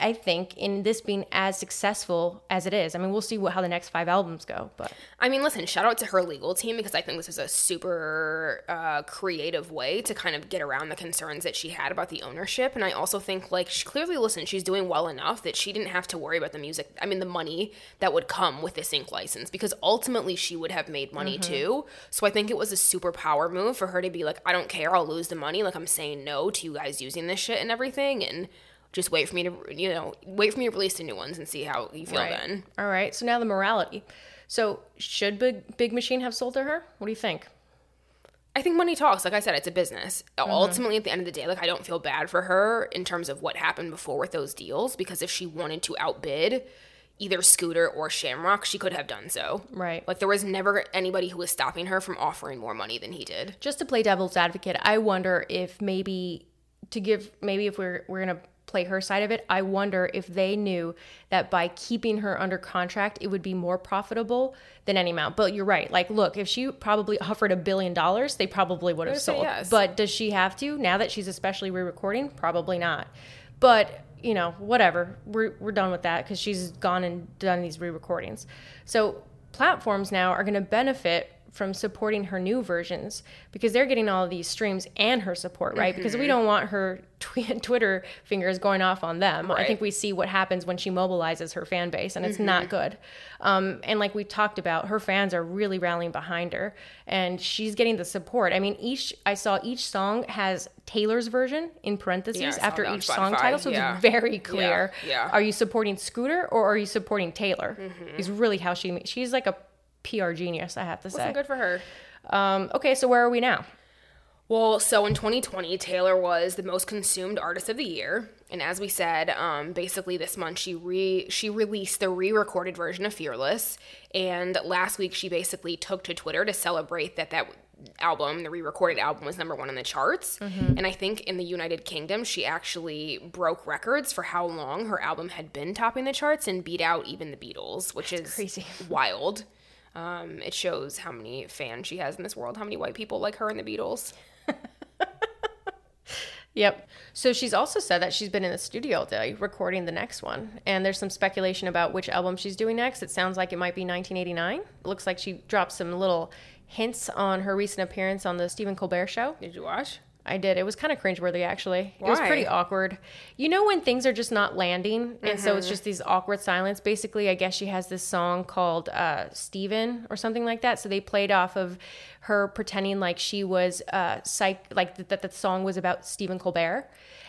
I think in this being as successful as it is. I mean, we'll see what, how the next five albums go. But I mean, listen, shout out to her legal team because I think this is a super uh, creative way to kind of get around the concerns that she had about the ownership. And I also think like she clearly, listen, she's doing well enough that she didn't have to worry about the music. I mean, the money that would come with this sync license because ultimately she would have made money mm-hmm. too. So I think it was a super power move for her to be like, I don't care, I'll lose the money. Like I'm saying no to you guys using this shit and everything and just wait for me to you know wait for me to release the new ones and see how you feel right. then all right so now the morality so should big big machine have sold to her what do you think I think money talks. Like I said, it's a business. Mm-hmm. Ultimately, at the end of the day, like I don't feel bad for her in terms of what happened before with those deals because if she wanted to outbid either Scooter or Shamrock, she could have done so. Right. Like there was never anybody who was stopping her from offering more money than he did. Just to play devil's advocate, I wonder if maybe to give maybe if we're we're gonna play her side of it. I wonder if they knew that by keeping her under contract, it would be more profitable than any amount. But you're right. Like, look, if she probably offered a billion dollars, they probably would have sold. Yes. But does she have to now that she's especially re-recording? Probably not. But you know, whatever. We're we're done with that because she's gone and done these re-recordings. So platforms now are going to benefit from supporting her new versions because they're getting all of these streams and her support, right? Because we don't want her [LAUGHS] tw- Twitter fingers going off on them. I think we see what happens when she mobilizes her fan base, and it's not good. Um, and like we talked about, her fans are really rallying behind her, and she's getting the support. I mean, each I saw each song has Taylor's version in parentheses Yeah, after each song title, so yeah. it's very clear. yeah. Mm-hmm. Are you supporting Scooter or are you supporting Taylor? Is really how she she's like a PR genius, I have to say. Listen, good for her. Um, okay, so where are we now? Well, so in 2020, Taylor was the most consumed artist of the year, and as we said, um, basically this month she re she released the re-recorded version of Fearless, and last week she basically took to Twitter to celebrate that that album, the re-recorded album, was number one on the charts. And I think in the United Kingdom, she actually broke records for how long her album had been topping the charts and beat out even the Beatles, which is crazy. [LAUGHS] wild. Um, it shows how many fans she has in this world, how many white people like her and the Beatles. [LAUGHS] Yep. So she's also said that she's been in the studio all day recording the next one. And there's some speculation about which album she's doing next. It sounds like it might be 1989. It looks like she dropped some little hints on her recent appearance on the Stephen Colbert show. Did you watch? I did. It was kind of cringeworthy, actually. Why? It was pretty awkward. You know when things are just not landing, and so Mm-hmm. it's just these awkward silence. Basically, I guess she has this song called uh, "Stephen" or something like that. So they played off of her pretending like she was uh, psych, like th- that the song was about Stephen Colbert.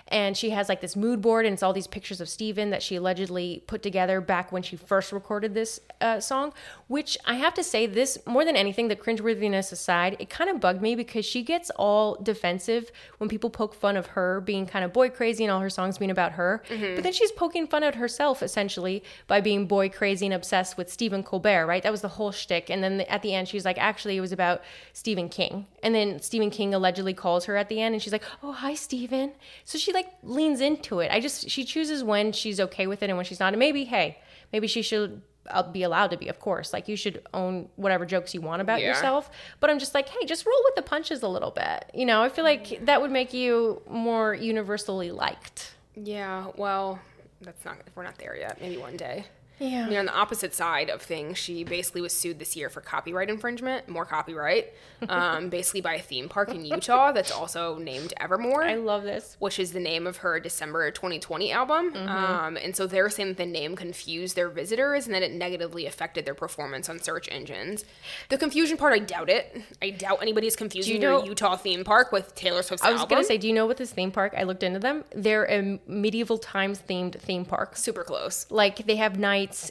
And she has like this mood board, and it's all these pictures of Steven that she allegedly put together back when she first recorded this uh, song. Which I have to say, this more than anything, the cringeworthiness aside, it kind of bugged me because she gets all defensive when people poke fun of her being kind of boy crazy and all her songs being about her. But then she's poking fun at herself essentially by being boy crazy and obsessed with Stephen Colbert, right? That was the whole shtick. And then at the end, she's like, actually, it was about Stephen King. And then Stephen King allegedly calls her at the end and she's like, oh, hi, Stephen. So she like leans into it. I just, she chooses when she's okay with it and when she's not. And maybe, hey, maybe she should uh, be allowed to be, of course. Like you should own whatever jokes you want about Yeah. yourself. But I'm just like, hey, just roll with the punches a little bit. You know, I feel like that would make you more universally liked. Yeah, well, that's not. We're not there yet. Maybe one day. I mean, Yeah. on the opposite side of things, she basically was sued this year for copyright infringement, more copyright, [LAUGHS] um, basically by a theme park in Utah that's also named Evermore. I love this. which is the name of her December 2020 album. Mm-hmm. Um, and so they're saying that the name confused their visitors and that it negatively affected their performance on search engines. The confusion part, I doubt it. I doubt anybody's confusing know- your Utah theme park with Taylor Swift's I was gonna say, do you know what this theme park? I looked into them. They're a medieval times themed theme park. super close. Like they have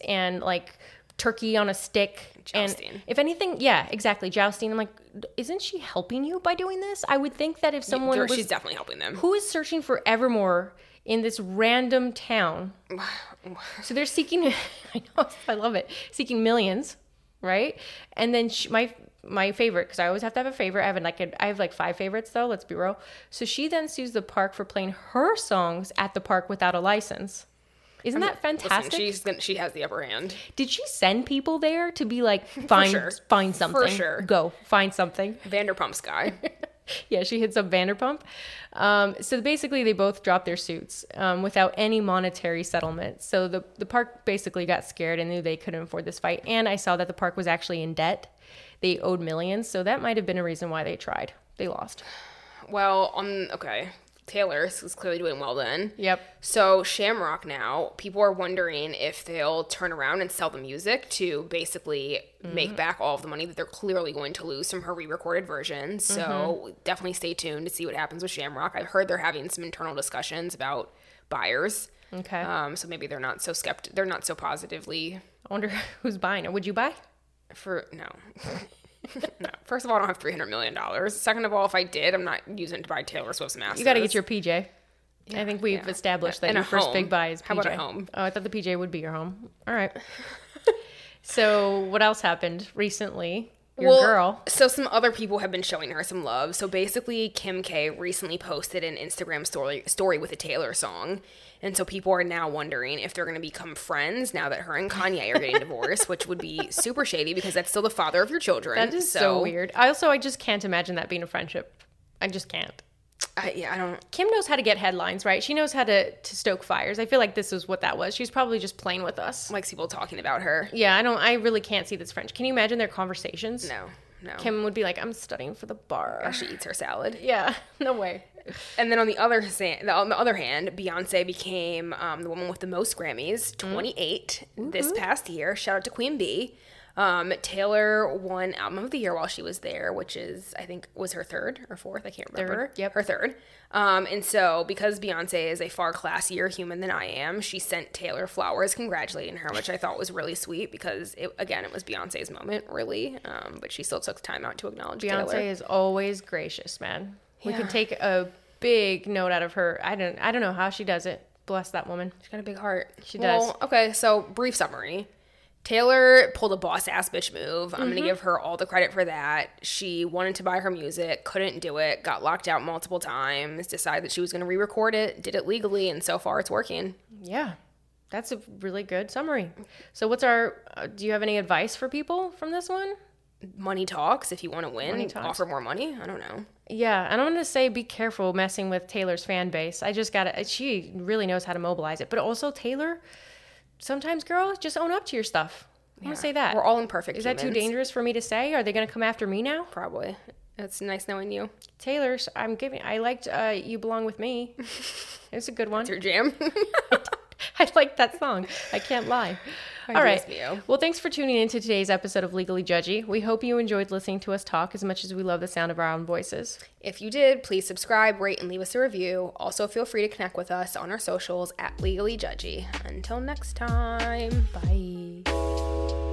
and like turkey on a stick. Jousting. And if anything, yeah, exactly, jousting. I'm like, isn't she helping you by doing this? I would think that if someone They're- was, she's definitely helping them. who is searching for Evermore in this random town, [SIGHS] so they're seeking. [LAUGHS] I know, I love it. Seeking millions, right? And then sh my my favorite because I always have to have a favorite. I have like a, I have like five favorites though. Let's be real. So she then sues the park for playing her songs at the park without a license. Isn't that fantastic? Listen, she's gonna, she has the upper hand. Did she send people there to be like [LAUGHS] find sure. find something? For sure. Go find something. Vanderpump's [LAUGHS] guy. Yeah, she hits up Vanderpump. Um, so basically, they both dropped their suits um, without any monetary settlement. So the the park basically got scared and knew they couldn't afford this fight. And I saw that the park was actually in debt. They owed millions, so that might have been a reason why they tried. They lost. well, on okay, Taylor is clearly doing well then. Yep. So Shamrock now, people are wondering if they'll turn around and sell the music to basically make back all of the money that they're clearly going to lose from her re-recorded version. So definitely stay tuned to see what happens with Shamrock. I've heard they're having some internal discussions about buyers. Okay. Um, so maybe they're not so skept. They're not so positively I wonder [LAUGHS] who's buying it. Would you buy? for no. [LAUGHS] [LAUGHS] no. First of all, I don't have three hundred million dollars. Second of all, if I did, I'm not using it to buy Taylor Swift's masters. You got to get your PJ. Yeah, I think we've yeah. established that And your first home. big buy is PJ. How about a home? Oh, I thought the PJ would be your home. All right. [LAUGHS] so what else happened recently? Your Well, girl. So some other people have been showing her some love. So basically, Kim K recently posted an Instagram story story with a Taylor song, and so people are now wondering if they're going to become friends now that her and Kanye are getting divorced, which would be [LAUGHS] super shady because that's still the father of your children. That is so, weird. I also I just can't imagine that being a friendship. I just can't. I, yeah, I don't. Kim knows how to get headlines, right? She knows how to, to stoke fires. I feel like this is what that was. She's probably just playing with us. Likes people talking about her. Yeah, I don't. I really can't see this French. Can you imagine their conversations? No, no. Kim would be like, "I'm studying for the bar." she eats her salad. Yeah, [LAUGHS] no way. And then on the other sa- on the other hand, Beyonce became um, the woman with the most Grammys, 28 this past year. Shout out to Queen Bey. Um, Taylor won Album of the Year while she was there, which is I think was her third or fourth. I can't remember. yep. her third. Um, and so because Beyonce is a far classier human than I am, she sent Taylor flowers congratulating her, which I thought was really sweet because it, again it was Beyonce's moment, really. Um, but she still took time out to acknowledge Beyonce Taylor. is always gracious, man. We Yeah. could take a big note out of her. I don't. I don't know how she does it. Bless that woman. She's got a big heart. She Well, does. Okay, so brief summary. Taylor pulled a boss ass bitch move. I'm Mm-hmm. gonna give her all the credit for that. She wanted to buy her music, couldn't do it, got locked out multiple times, decided that she was gonna re record it, did it legally, and so far it's working. Yeah, that's a really good summary. So, what's our? Uh, do you have any advice for people from this one? Money talks. If you wanna win, Money talks. offer more money. I don't know. Yeah, and I'm gonna say be careful messing with Taylor's fan base. I just gotta. She really knows how to mobilize it, but also Taylor. Sometimes, girl, just own up to your stuff. I want to say that. We're all imperfect. Is that too dangerous for me to say? Are they gonna come after me now? Probably. It's nice knowing you. Taylor, I'm giving. I liked uh, "You Belong with Me." [LAUGHS] It's a good one. It's your jam. [LAUGHS] I like that song. I can't lie. [LAUGHS] All right. Well, thanks for tuning in to today's episode of Legally Judgy. We hope you enjoyed listening to us talk as much as we love the sound of our own voices. If you did, please subscribe, rate, and leave us a review. Also, feel free to connect with us on our socials at Legally Judgy. Until next time. Bye.